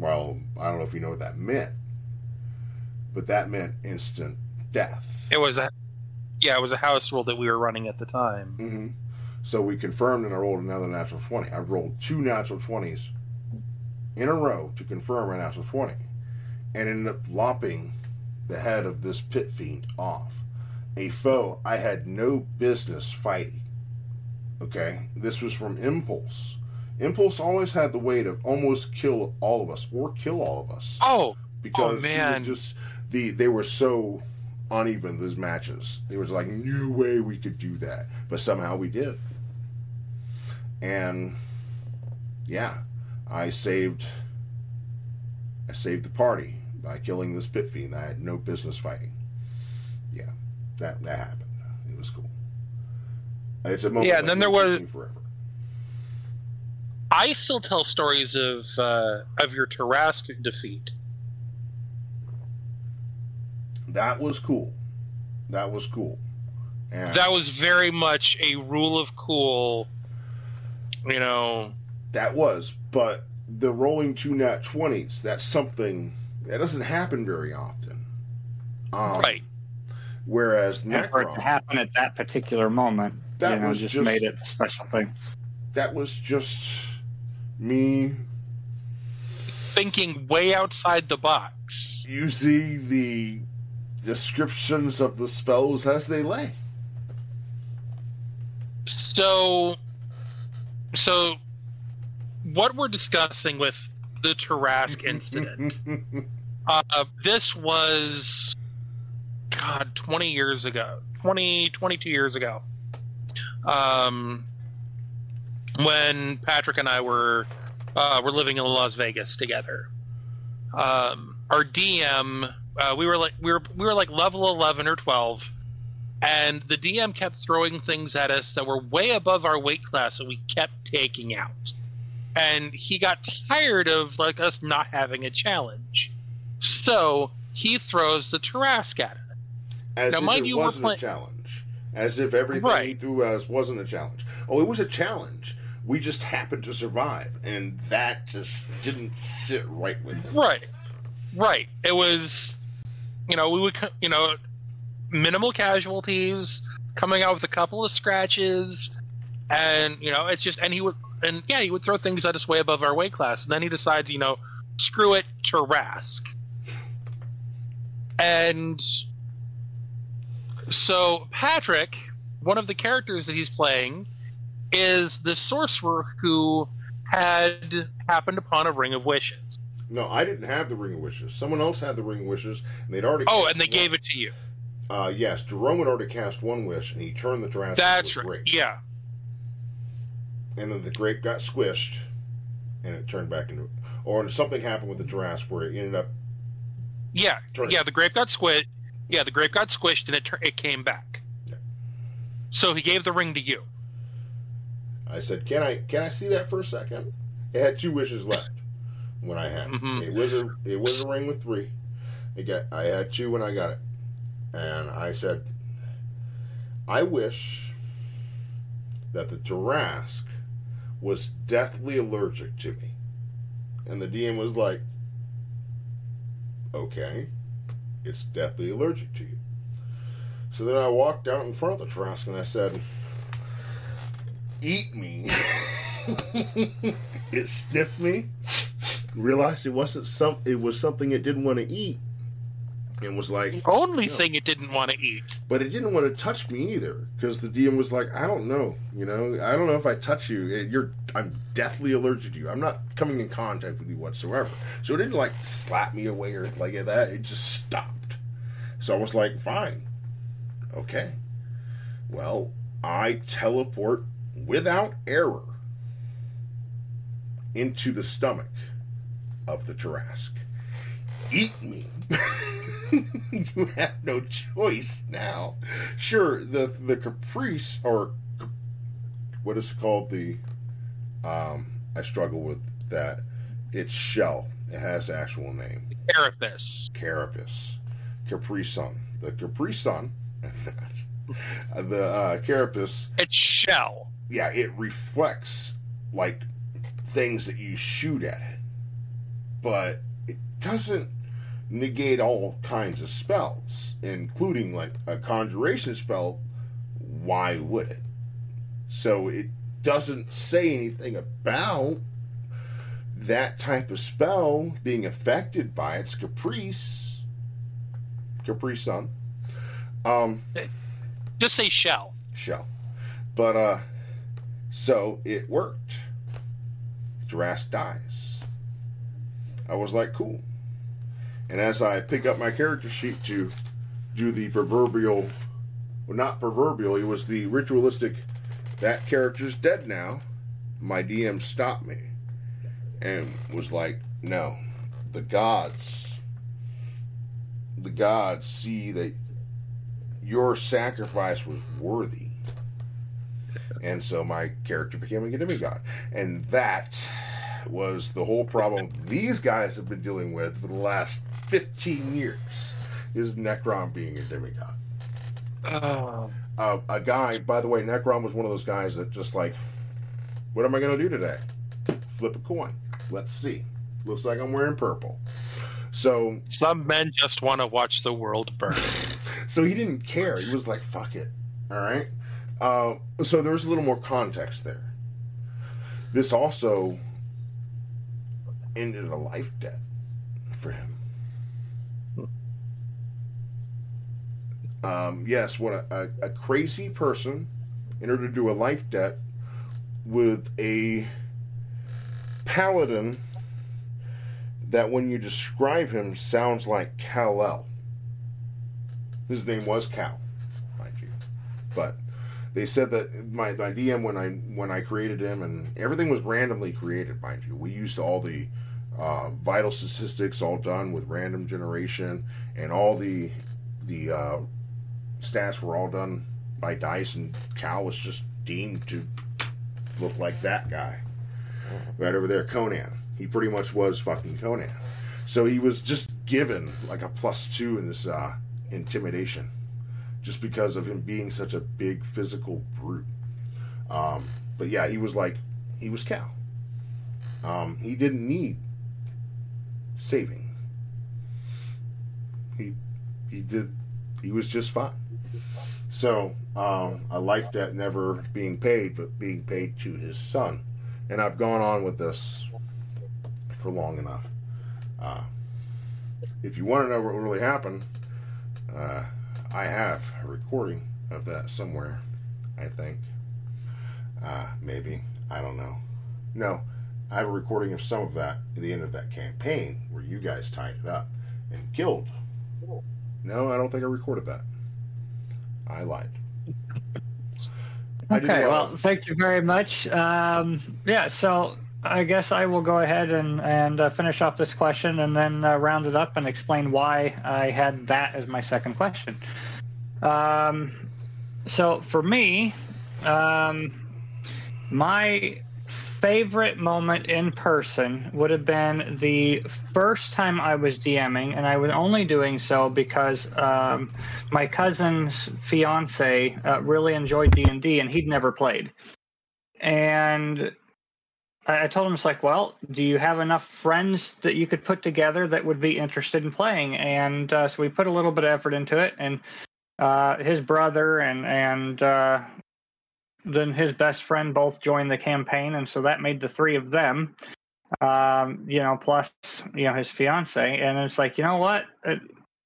well I don't know if you know what that meant but that meant instant death It was a. Yeah, it was a house rule that we were running at the time. hmm So we confirmed and I rolled another natural 20. I rolled two natural 20s in a row to confirm a natural 20 and ended up lopping the head of this pit fiend off. A foe I had no business fighting. Okay? This was from Impulse. Impulse always had the way to almost kill all of us or kill all of us Oh, oh because he would man. just the they were so uneven those matches. There was like no way we could do that, but somehow we did. And yeah, I saved I saved the party by killing this pit fiend I had no business fighting. Yeah, that that happened. It was cool. It's a moment. Yeah, and then there was- forever. I still tell stories of uh, of your Tarrasque defeat. That was cool. That was cool. And That was very much a rule of cool. You know, That was, but the rolling two nat twenties, that's something that doesn't happen very often. Um, right? Whereas And for it to happen at that particular moment, That you know, was just, just- made it a special thing. that was just me Thinking way outside the box. using the descriptions of the spells as they lay. So, so what we're discussing with the Tarrasque incident. Uh, this was, God, 20 years ago, 20, 22 years ago. Um, when Patrick and I were uh, were living in Las Vegas together. Um, our DM, uh, we were like we were we were like level 11 or 12, and the DM kept throwing things at us that were way above our weight class, that we kept taking out. And he got tired of like us not having a challenge. So he throws the Tarrasque at us. As Now, if mind it you, wasn't play- a challenge. As if everything he threw at us wasn't a challenge. Oh, it was a challenge. We just happened to survive, and that just didn't sit right with him. Right, right. It was, you know, we would, you know, minimal casualties, coming out with a couple of scratches, and you know, it's just, and he would, and yeah, he would throw things at us way above our weight class, and then he decides, you know, screw it, Tarrasque, and so Patrick, one of the characters that he's playing, is the sorcerer who had happened upon a ring of wishes. No, I didn't have the Ring of Wishes. Someone else had the Ring of Wishes, and they'd already. Oh, and they one. gave it to you. Uh, yes, Jerome had already cast one wish, and he turned the Tarrasque That's into a right. grape. Yeah. And then the grape got squished, and it turned back into. Or something happened with the Tarrasque where it ended up. Yeah. Turning. Yeah, the grape got squished. Yeah, the grape got squished and it it came back. Yeah. So he gave the ring to you. I said, "Can I can I see that for a second? It had two wishes left when I had it. Mhm. It was a it was a ring with three. It got I had two when I got it, and I said, I wish that the Tarrasque was deathly allergic to me, and the DM was like, okay, it's deathly allergic to you. So then I walked out in front of the Tarrasque and I said, eat me. it sniffed me. Realized it wasn't some. It was something it didn't want to eat. And was like, The only No. thing it didn't want to eat. but it didn't want to touch me either because the DM was like, I don't know, you know, I don't know if I touch you, eh, you're, I'm deathly allergic to you. I'm not coming in contact with you whatsoever. So it didn't like slap me away or like that. It just stopped. So I was like, fine, okay. Well, I teleport without error into the stomach of the Tarrasque. Eat me. you have no choice now. Sure, the the caprice or what is it called? The um, I struggle with that. It's shell. It has actual name. Carapace. Carapace, Capri Sun. The Capri Sun, the uh, Carapace. It's shell. Yeah, it reflects like things that you shoot at it, but it doesn't negate all kinds of spells, including like a conjuration spell. Why would it? So it doesn't say anything about that type of spell being affected by its caprice. Capri Sun. Um, Just say shell. shell. But uh so it worked. Tarrasque dies. I was like, cool. And as I pick up my character sheet to do the proverbial well not proverbial, it was the ritualistic that character's dead now, my DM stopped me and was like, No, the gods the gods see that your sacrifice was worthy. And so my character became a demigod. And that was the whole problem these guys have been dealing with for the last 15 years is Necron being a demigod. Oh. Uh, a guy, by the way, Necron was one of those guys that just like, what am I going to do today? Flip a coin. Let's see. Looks like I'm wearing purple. So Some men just want to watch the world burn. so he didn't care. He was like, "Fuck it." All right. Uh, so there was a little more context there. This also ended a life debt for him. Um, yes, what a, a, a crazy person entered into a life debt with a paladin that, when you describe him, sounds like Kal-El. His name was Cal, mind you, but they said that my, my DM when I when I created him and everything was randomly created, mind you. We used all the uh, vital statistics all done with random generation, and all the the uh, stats were all done by dice, and Cal was just deemed to look like that guy right over there, Conan. He pretty much was fucking Conan. So he was just given like a plus two in this uh, intimidation, just because of him being such a big physical brute. Um, but yeah, he was like, he was Cal. Um, he didn't need saving. He he did. He was just fine. So um, a life debt never being paid, but being paid to his son. And I've gone on with this for long enough. Uh, if you want to know what really happened, uh, I have a recording of that somewhere. I think. Uh, maybe I don't know. No, I have a recording of some of that at the end of that campaign where you guys tied it up and killed. No, I don't think I recorded that. I lied. Okay, well. well, thank you very much. Um, yeah, so I guess I will go ahead and, and uh, finish off this question and then uh, round it up and explain why I had that as my second question. Um, so for me, um, my favorite moment in person would have been the first time I was DMing, and I was only doing so because um, my cousin's fiance uh, really enjoyed D and D, and he'd never played. And I told him, "It's like, well, do you have enough friends that you could put together that would be interested in playing?" And uh, so we put a little bit of effort into it, and uh, his brother and and uh, then his best friend both joined the campaign, and so that made the three of them. Um, you know, plus you know his fiance, and it's like, you know what?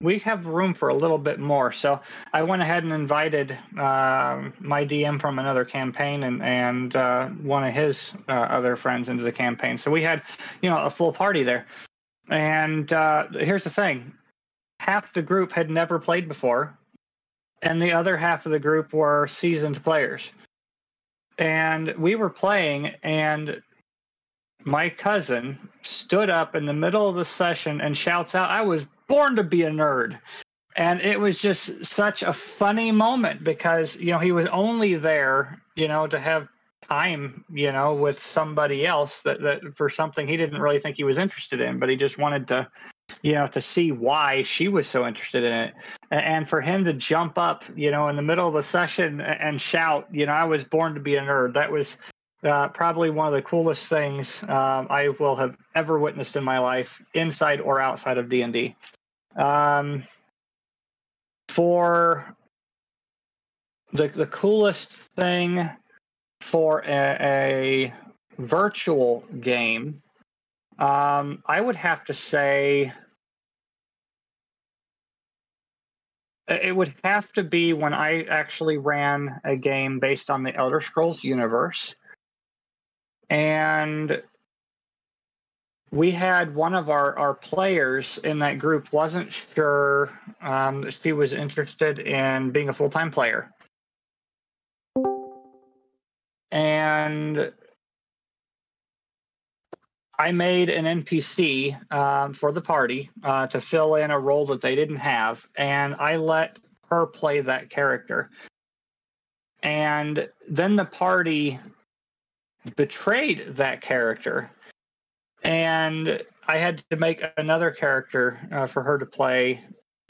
We have room for a little bit more. So I went ahead and invited um my DM from another campaign and and uh, one of his uh, other friends into the campaign. So we had, you know, a full party there. And uh, here's the thing: half the group had never played before, and the other half of the group were seasoned players. And we were playing, and my cousin stood up in the middle of the session and shouts out, I was born to be a nerd. And it was just such a funny moment because, you know, he was only there, you know, to have time, you know, with somebody else that, that for something he didn't really think he was interested in, but he just wanted to, you know, to see why she was so interested in it. And for him to jump up, you know, in the middle of the session and shout, you know, I was born to be a nerd. That was uh, probably one of the coolest things um, I will have ever witnessed in my life, inside or outside of D and D. Um, for the the coolest thing for a, a virtual game, um, I would have to say it would have to be when I actually ran a game based on the Elder Scrolls universe. And we had one of our, our players in that group wasn't sure um, if he was interested in being a full time player. And I made an NPC um, for the party uh, to fill in a role that they didn't have, and I let her play that character. And then the party betrayed that character, and I had to make another character uh, for her to play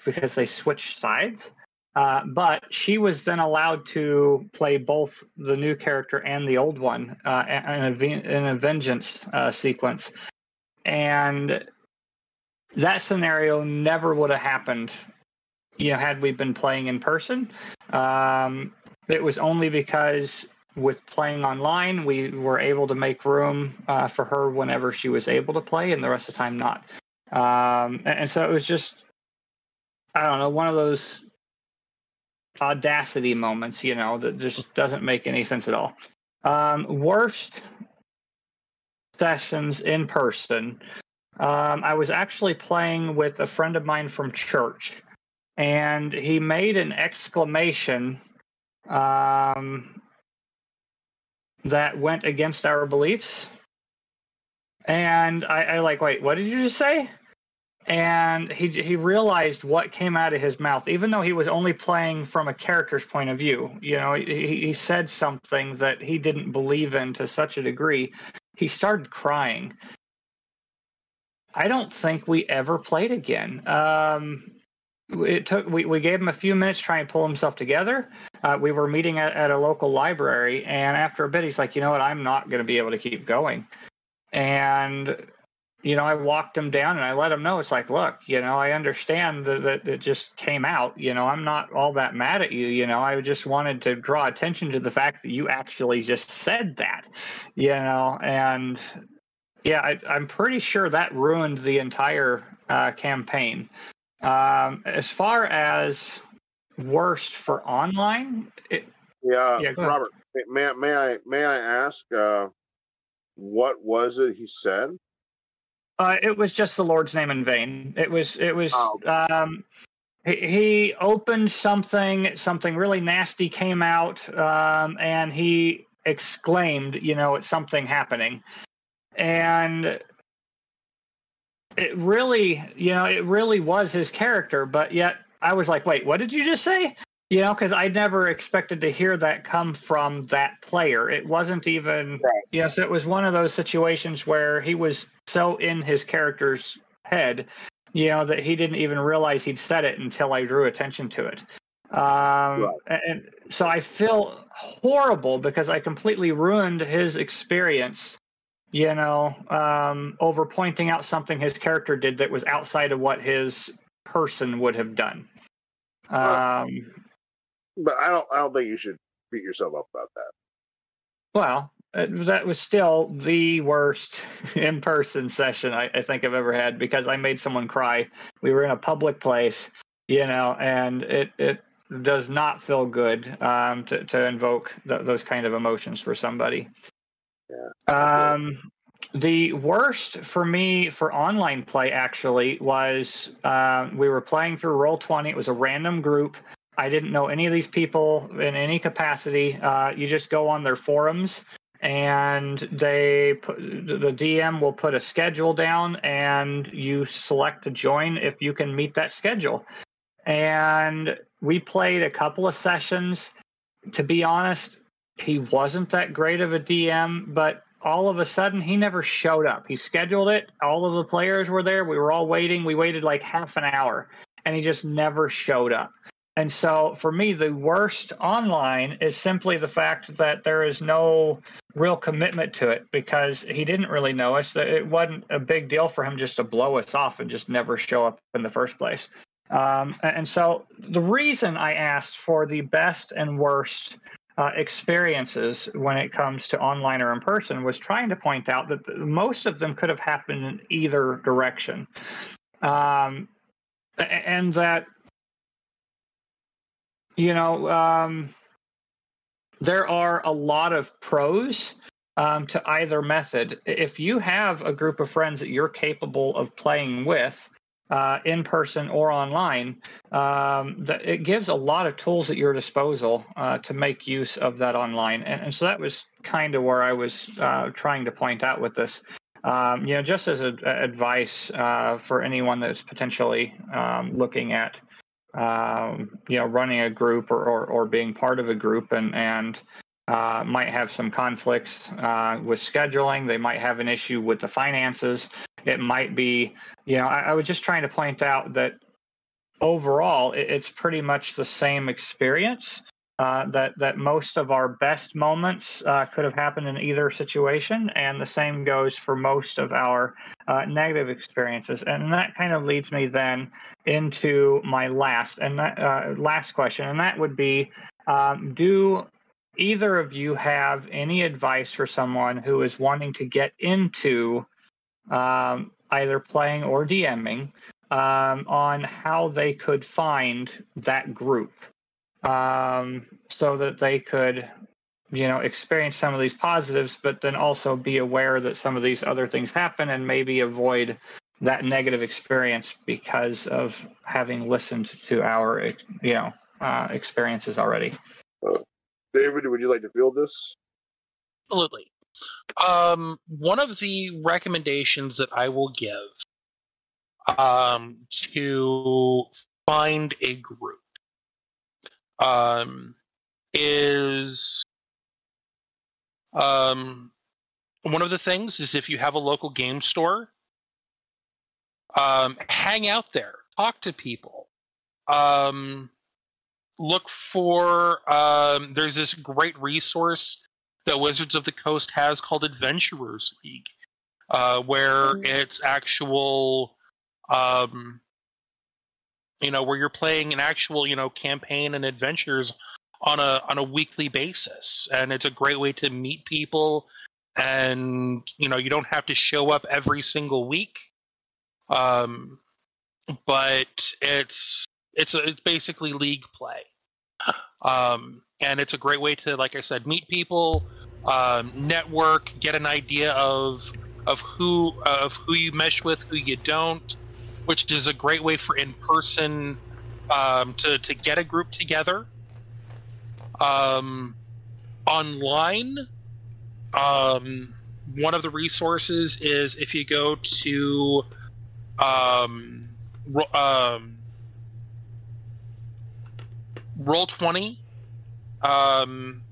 because they switched sides. Uh, but she was then allowed to play both the new character and the old one uh, in, a, in a vengeance uh, sequence. And that scenario never would have happened, you know, had we been playing in person. Um, it was only because with playing online, we were able to make room uh, for her whenever she was able to play, and the rest of the time not. Um, and, and so it was just, I don't know, one of those audacity moments, you know, that just doesn't make any sense at all. Um, worst sessions in person. Um, I was actually playing with a friend of mine from church, and he made an exclamation um, that went against our beliefs. And I, I like, wait, what did you just say? and he he realized what came out of his mouth even though he was only playing from a character's point of view you know he, he said something that he didn't believe in to such a degree he started crying i don't think we ever played again um it took we, we gave him a few minutes to try and pull himself together uh, we were meeting at, at a local library and after a bit he's like you know what i'm not going to be able to keep going and you know, I walked him down and I let him know it's like, look, you know, I understand that, that it just came out. You know, I'm not all that mad at you. You know, I just wanted to draw attention to the fact that you actually just said that, you know, and yeah, I, I'm pretty sure that ruined the entire uh, campaign. Um, as far as worst for online, it, Yeah, Yeah, go ahead. Robert, may, may I may I ask? Uh, what was it he said? Uh, it was just the Lord's name in vain. It was. It was. Oh. Um, he, he opened something. Something really nasty came out, um, and he exclaimed, "You know, it's something happening," and it really, you know, it really was his character. But yet, I was like, "Wait, what did you just say?" You know, because I never expected to hear that come from that player. It wasn't even, Right. yes, it was one of those situations where he was so in his character's head, you know, that he didn't even realize he'd said it until I drew attention to it. Um, And so I feel horrible because I completely ruined his experience, you know, um, over pointing out something his character did that was outside of what his person would have done. Um, But I don't. I don't think you should beat yourself up about that. Well, uh, that was still the worst in person session I, I think I've ever had because I made someone cry. We were in a public place, you know, and it, it does not feel good um, to, to invoke th- those kind of emotions for somebody. Um, the worst for me for online play actually was uh, we were playing through Roll Twenty. It was a random group. I didn't know any of these people in any capacity. Uh, you just go on their forums and they put, the DM will put a schedule down and you select to join if you can meet that schedule. And we played a couple of sessions. To be honest, he wasn't that great of a DM, but all of a sudden he never showed up. He scheduled it. All of the players were there. We were all waiting. We waited like half an hour and he just never showed up. And so for me, the worst online is simply the fact that there is no real commitment to it because he didn't really know us. It wasn't a big deal for him just to blow us off and just never show up in the first place. Um, and so the reason I asked for the best and worst uh, experiences when it comes to online or in person was trying to point out that the, most of them could have happened in either direction. Um, and that you know um, there are a lot of pros um, to either method if you have a group of friends that you're capable of playing with uh, in person or online um, that it gives a lot of tools at your disposal uh, to make use of that online. And, and so that was kind of where i was uh, trying to point out with this. Um, you know just as a, a advice uh, for anyone that's potentially um, looking at um, you know running a group or, or, or being part of a group and and uh, might have some conflicts uh, with scheduling. They might have an issue with the finances. It might be, you know, I, I was just trying to point out that overall it, it's pretty much the same experience. Uh, that that most of our best moments uh, could have happened in either situation, and the same goes for most of our uh, negative experiences. And that kind of leads me then into my last and that, uh, last question, and that would be: um, Do either of you have any advice for someone who is wanting to get into um, either playing or DMing um, on how they could find that group um, so that they could, you know, experience some of these positives, but then also be aware that some of these other things happen and maybe avoid that negative experience because of having listened to our, you know, uh, experiences already. David, would you like to field this? Absolutely. Um, one of the recommendations that I will give um, to find a group um, is um, one of the things is if you have a local game store, um, hang out there, talk to people. Um, look for um, there's this great resource that Wizards of the Coast has called Adventurers League, uh, where it's actual, um, you know, where you're playing an actual, you know, campaign and adventures on a on a weekly basis, and it's a great way to meet people, and you know, you don't have to show up every single week, um, but it's it's a, it's basically league play um, and it's a great way to like i said meet people um, network, get an idea of of who of who you mesh with, who you don't, which is a great way for in person um, to to get a group together. Um, online, um, one of the resources is if you go to um, um, roll 20 um,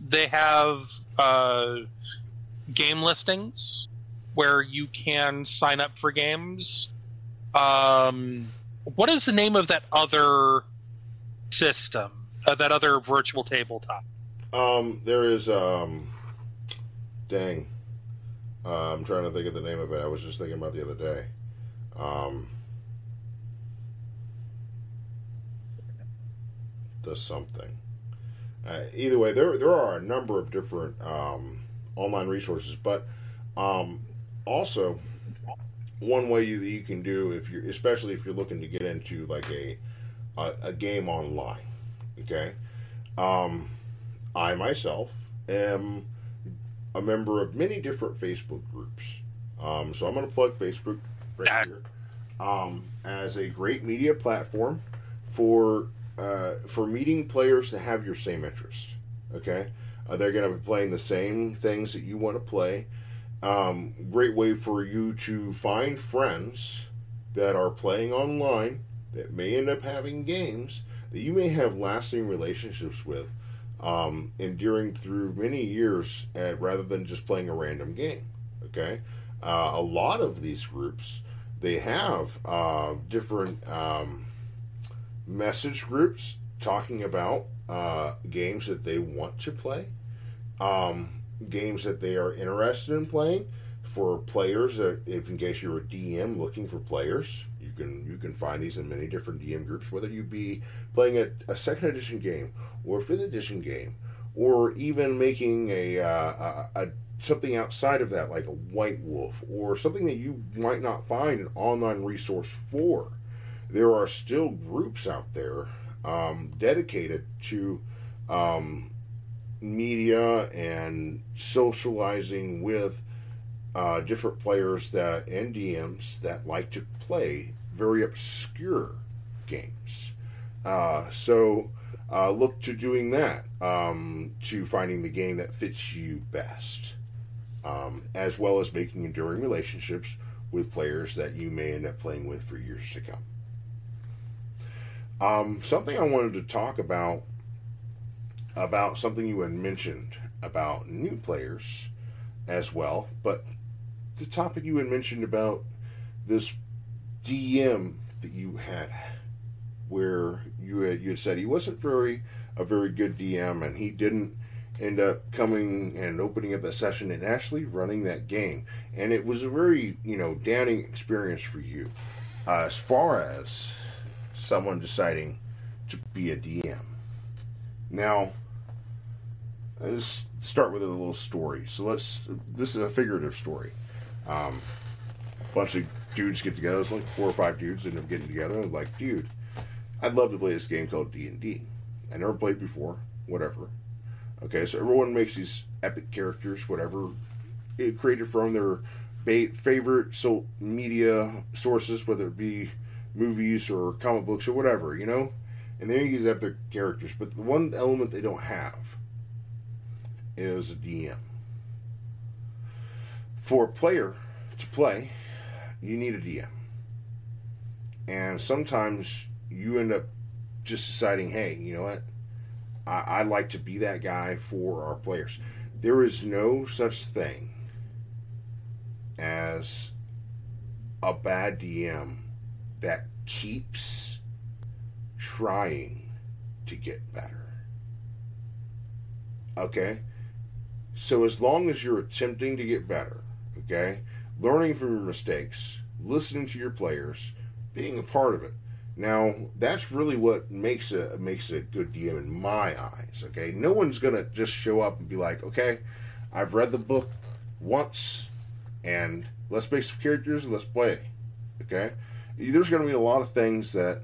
they have uh, game listings where you can sign up for games um, what is the name of that other system uh, that other virtual tabletop Um, there is um, dang. Uh, I'm trying to think of the name of it. I was just thinking about the other day. Um, the something. Uh, either way, there there are a number of different um, online resources, but um, also one way you, that you can do if you're, especially if you're looking to get into like a a, a game online. Okay. Um, I myself am a member of many different Facebook groups. Um, so I'm going to plug Facebook right here um, as a great media platform for uh, for meeting players that have your same interest. Okay, uh, they're going to be playing the same things that you want to play. Um, great way for you to find friends that are playing online that may end up having games that you may have lasting relationships with um, enduring through many years uh, rather than just playing a random game. Okay, uh, a lot of these groups they have uh, different um, message groups talking about uh, games that they want to play, um, games that they are interested in playing. For players, that if in case you're a DM looking for players, you can you can find these in many different DM groups. Whether you be playing a, a second edition game or a fifth edition game, or even making a, uh, a, a something outside of that, like a White Wolf, or something that you might not find an online resource for. There are still groups out there um, dedicated to um, media and socializing with uh, different players that and DMs that like to play very obscure games. Uh, so uh, look to doing that um, to finding the game that fits you best, um, as well as making enduring relationships with players that you may end up playing with for years to come. Um, something I wanted to talk about about something you had mentioned about new players as well, but the topic you had mentioned about this DM that you had, where you had you had said he wasn't very a very good DM, and he didn't end up coming and opening up a session and actually running that game, and it was a very you know damning experience for you, uh, as far as someone deciding to be a DM. Now, let's start with a little story. So let's. This is a figurative story. Um, a bunch of dudes get together. It's like four or five dudes end up getting together and like, dude, I'd love to play this game called D and D. I never played before. Whatever. Okay, so everyone makes these epic characters, whatever, it created from their favorite so media sources, whether it be movies or comic books or whatever, you know. And they use their characters, but the one element they don't have is a DM. For a player to play, you need a DM. And sometimes you end up just deciding, hey, you know what? I, I'd like to be that guy for our players. There is no such thing as a bad DM that keeps trying to get better. Okay? So as long as you're attempting to get better, okay, learning from your mistakes, listening to your players, being a part of it. Now, that's really what makes a makes a good DM in my eyes, okay? No one's to just show up and be like, "Okay, I've read the book once and let's make some characters and let's play." Okay? There's going to be a lot of things that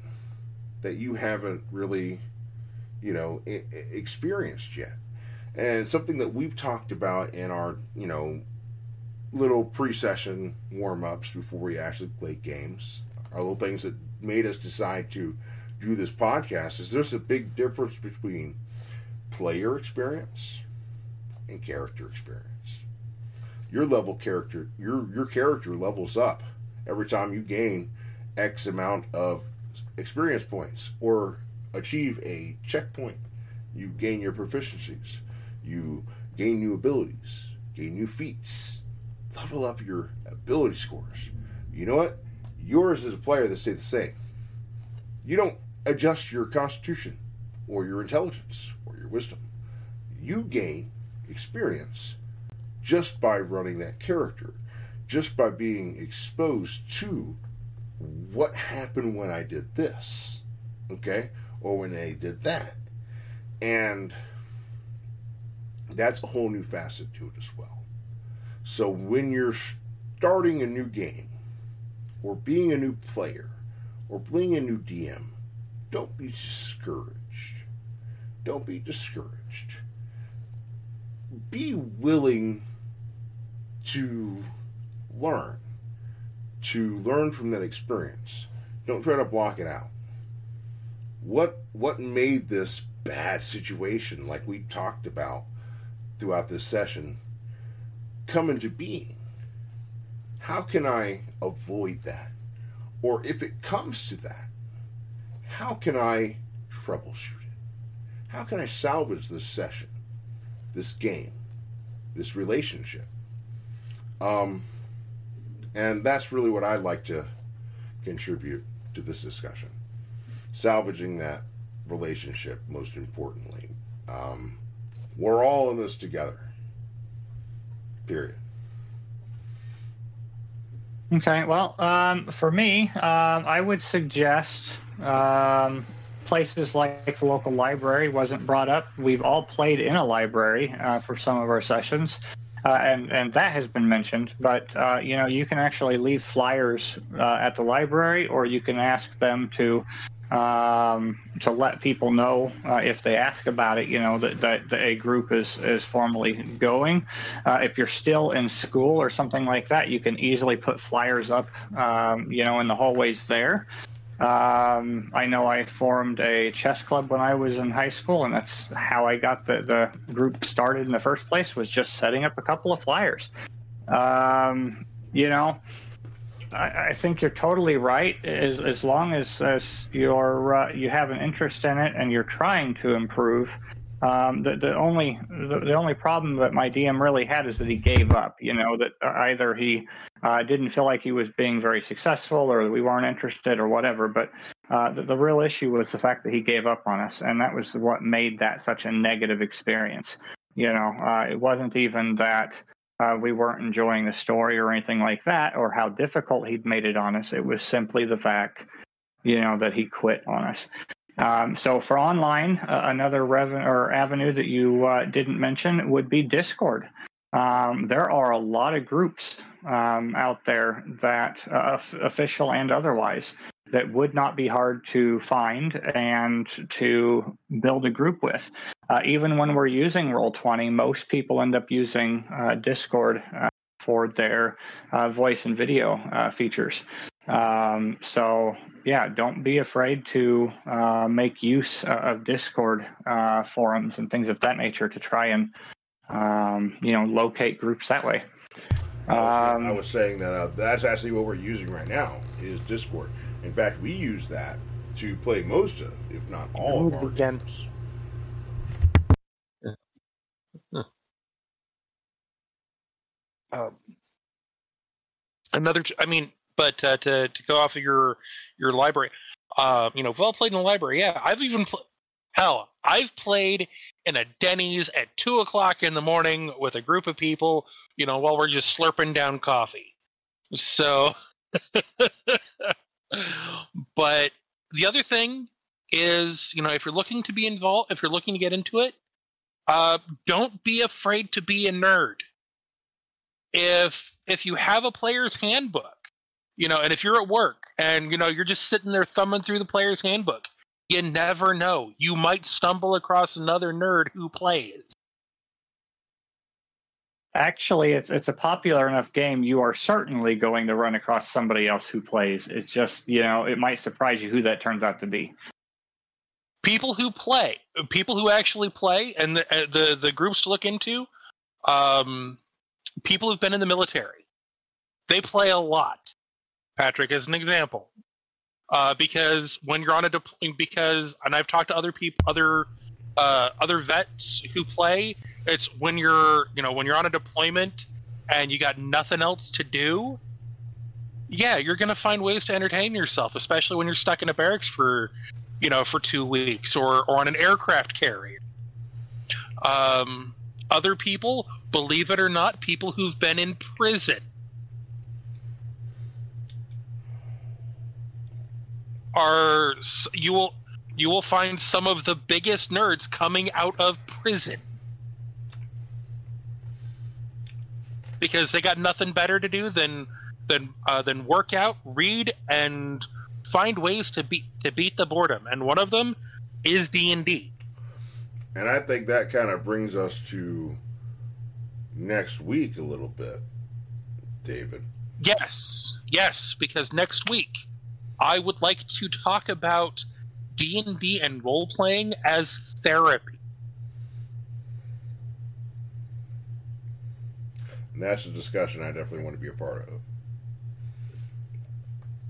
that you haven't really, you know, experienced yet. And something that we've talked about in our you know little pre-session warm-ups before we actually play games our little things that made us decide to do this podcast is there's a big difference between player experience and character experience. Your level character your your character levels up every time you gain x amount of experience points or achieve a checkpoint. You gain your proficiencies. You gain new abilities. Gain new feats. Level up your ability scores. You know what? Yours as a player that stay the same. You don't adjust your constitution or your intelligence or your wisdom. You gain experience just by running that character, just by being exposed to what happened when I did this, okay, or when I did that. And that's a whole new facet to it as well. So when you're starting a new game, or being a new player, or being a new DM, don't be discouraged. Don't be discouraged. Be willing to learn, to learn from that experience. Don't try to block it out. What what made this bad situation, like we talked about throughout this session, come into being? How can I avoid that? Or if it comes to that, how can I troubleshoot it? How can I salvage this session, this game, this relationship? Um, and that's really what I'd like to contribute to this discussion. Salvaging that relationship, most importantly. Um, we're all in this together. Period. Okay, well, um, for me, um, I would suggest um, places like the local library wasn't brought up. We've all played in a library uh, for some of our sessions uh, and and that has been mentioned. But uh, you know, you can actually leave flyers uh, at the library, or you can ask them to um, to let people know uh, if they ask about it. You know that, that, that a group is is formally going. Uh, if you're still in school or something like that, you can easily put flyers up. Um, you know, in the hallways there. Um, I know I formed a chess club when I was in high school, and that's how I got the, the group started in the first place. Was just setting up a couple of flyers. Um, you know, I, I, think you're totally right. As as long as, as you're uh, you have an interest in it and you're trying to improve, um, the, the only the, the, only problem that my DM really had is that he gave up. You know that either he uh, didn't feel like he was being very successful, or we weren't interested, or whatever. But uh, the, the, real issue was the fact that he gave up on us, and that was what made that such a negative experience. You know, uh, it wasn't even that uh, we weren't enjoying the story or anything like that, or how difficult he'd made it on us. It was simply the fact, you know, that he quit on us. Um, so for online, uh, another revenue or avenue that you uh, didn't mention would be Discord. Um, there are a lot of groups um, out there that uh, official and otherwise that would not be hard to find and to build a group with. Uh, even when we're using Roll20, most people end up using uh, Discord uh, for their voice and video features. Um, so yeah, don't be afraid to uh, make use of Discord uh, forums and things of that nature to try and um, you know locate groups that way. I was, um, I was saying that uh, that's actually what we're using right now is Discord. In fact, we use that to play most of, if not all, of our again. games. Um, another, I mean, but uh, to to go off of your your library, uh, you know, well played in the library. Yeah, I've even pl- hell, I've played in a Denny's at two o'clock in the morning with a group of people. You know, while we're just slurping down coffee. So, but the other thing is, you know, if you're looking to be involved, if you're looking to get into it, uh, don't be afraid to be a nerd. If if you have a player's handbook you know, and if you're at work and you know you're just sitting there thumbing through the player's handbook, you never know. You might stumble across another nerd who plays. Actually, it's it's a popular enough game. You are certainly going to run across somebody else who plays. It's just you know it might surprise you who that turns out to be. People who play, people who actually play, and the uh, the, the groups to look into, um, people who've been in the military. They play a lot. Patrick, as an example, uh, because when you're on a deployment, because and I've talked to other people, other uh, other vets who play. It's when you're you know when you're on a deployment and you got nothing else to do. Yeah, you're gonna find ways to entertain yourself, especially when you're stuck in a barracks for you know for two weeks or or on an aircraft carrier. Um, other people, believe it or not, people who've been in prison are you will you will find some of the biggest nerds coming out of prison because they got nothing better to do than than uh, than work out, read, and find ways to beat to beat the boredom. And one of them is D and D. And I think that kind of brings us to next week a little bit, David. Yes, yes, because next week I would like to talk about D and D and role playing as therapy. And that's a discussion I definitely want to be a part of.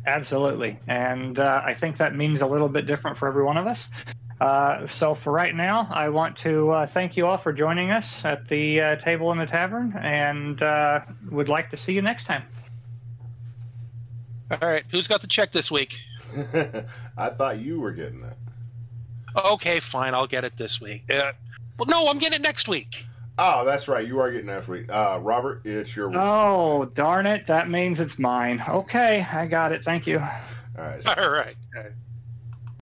Absolutely, and uh, I think that means a little bit different for every one of us. Uh, so for right now, I want to uh, thank you all for joining us at the uh, table in the tavern, and uh, would like to see you next time. All right, who's got the check this week? I thought you were getting it. Okay, fine, I'll get it this week. Uh, well, no, I'm getting it next week. Oh, that's right. You are getting next week. Uh, Robert, it's your week. Oh, darn it. That means it's mine. Okay, I got it. Thank you. All right. All right. All right.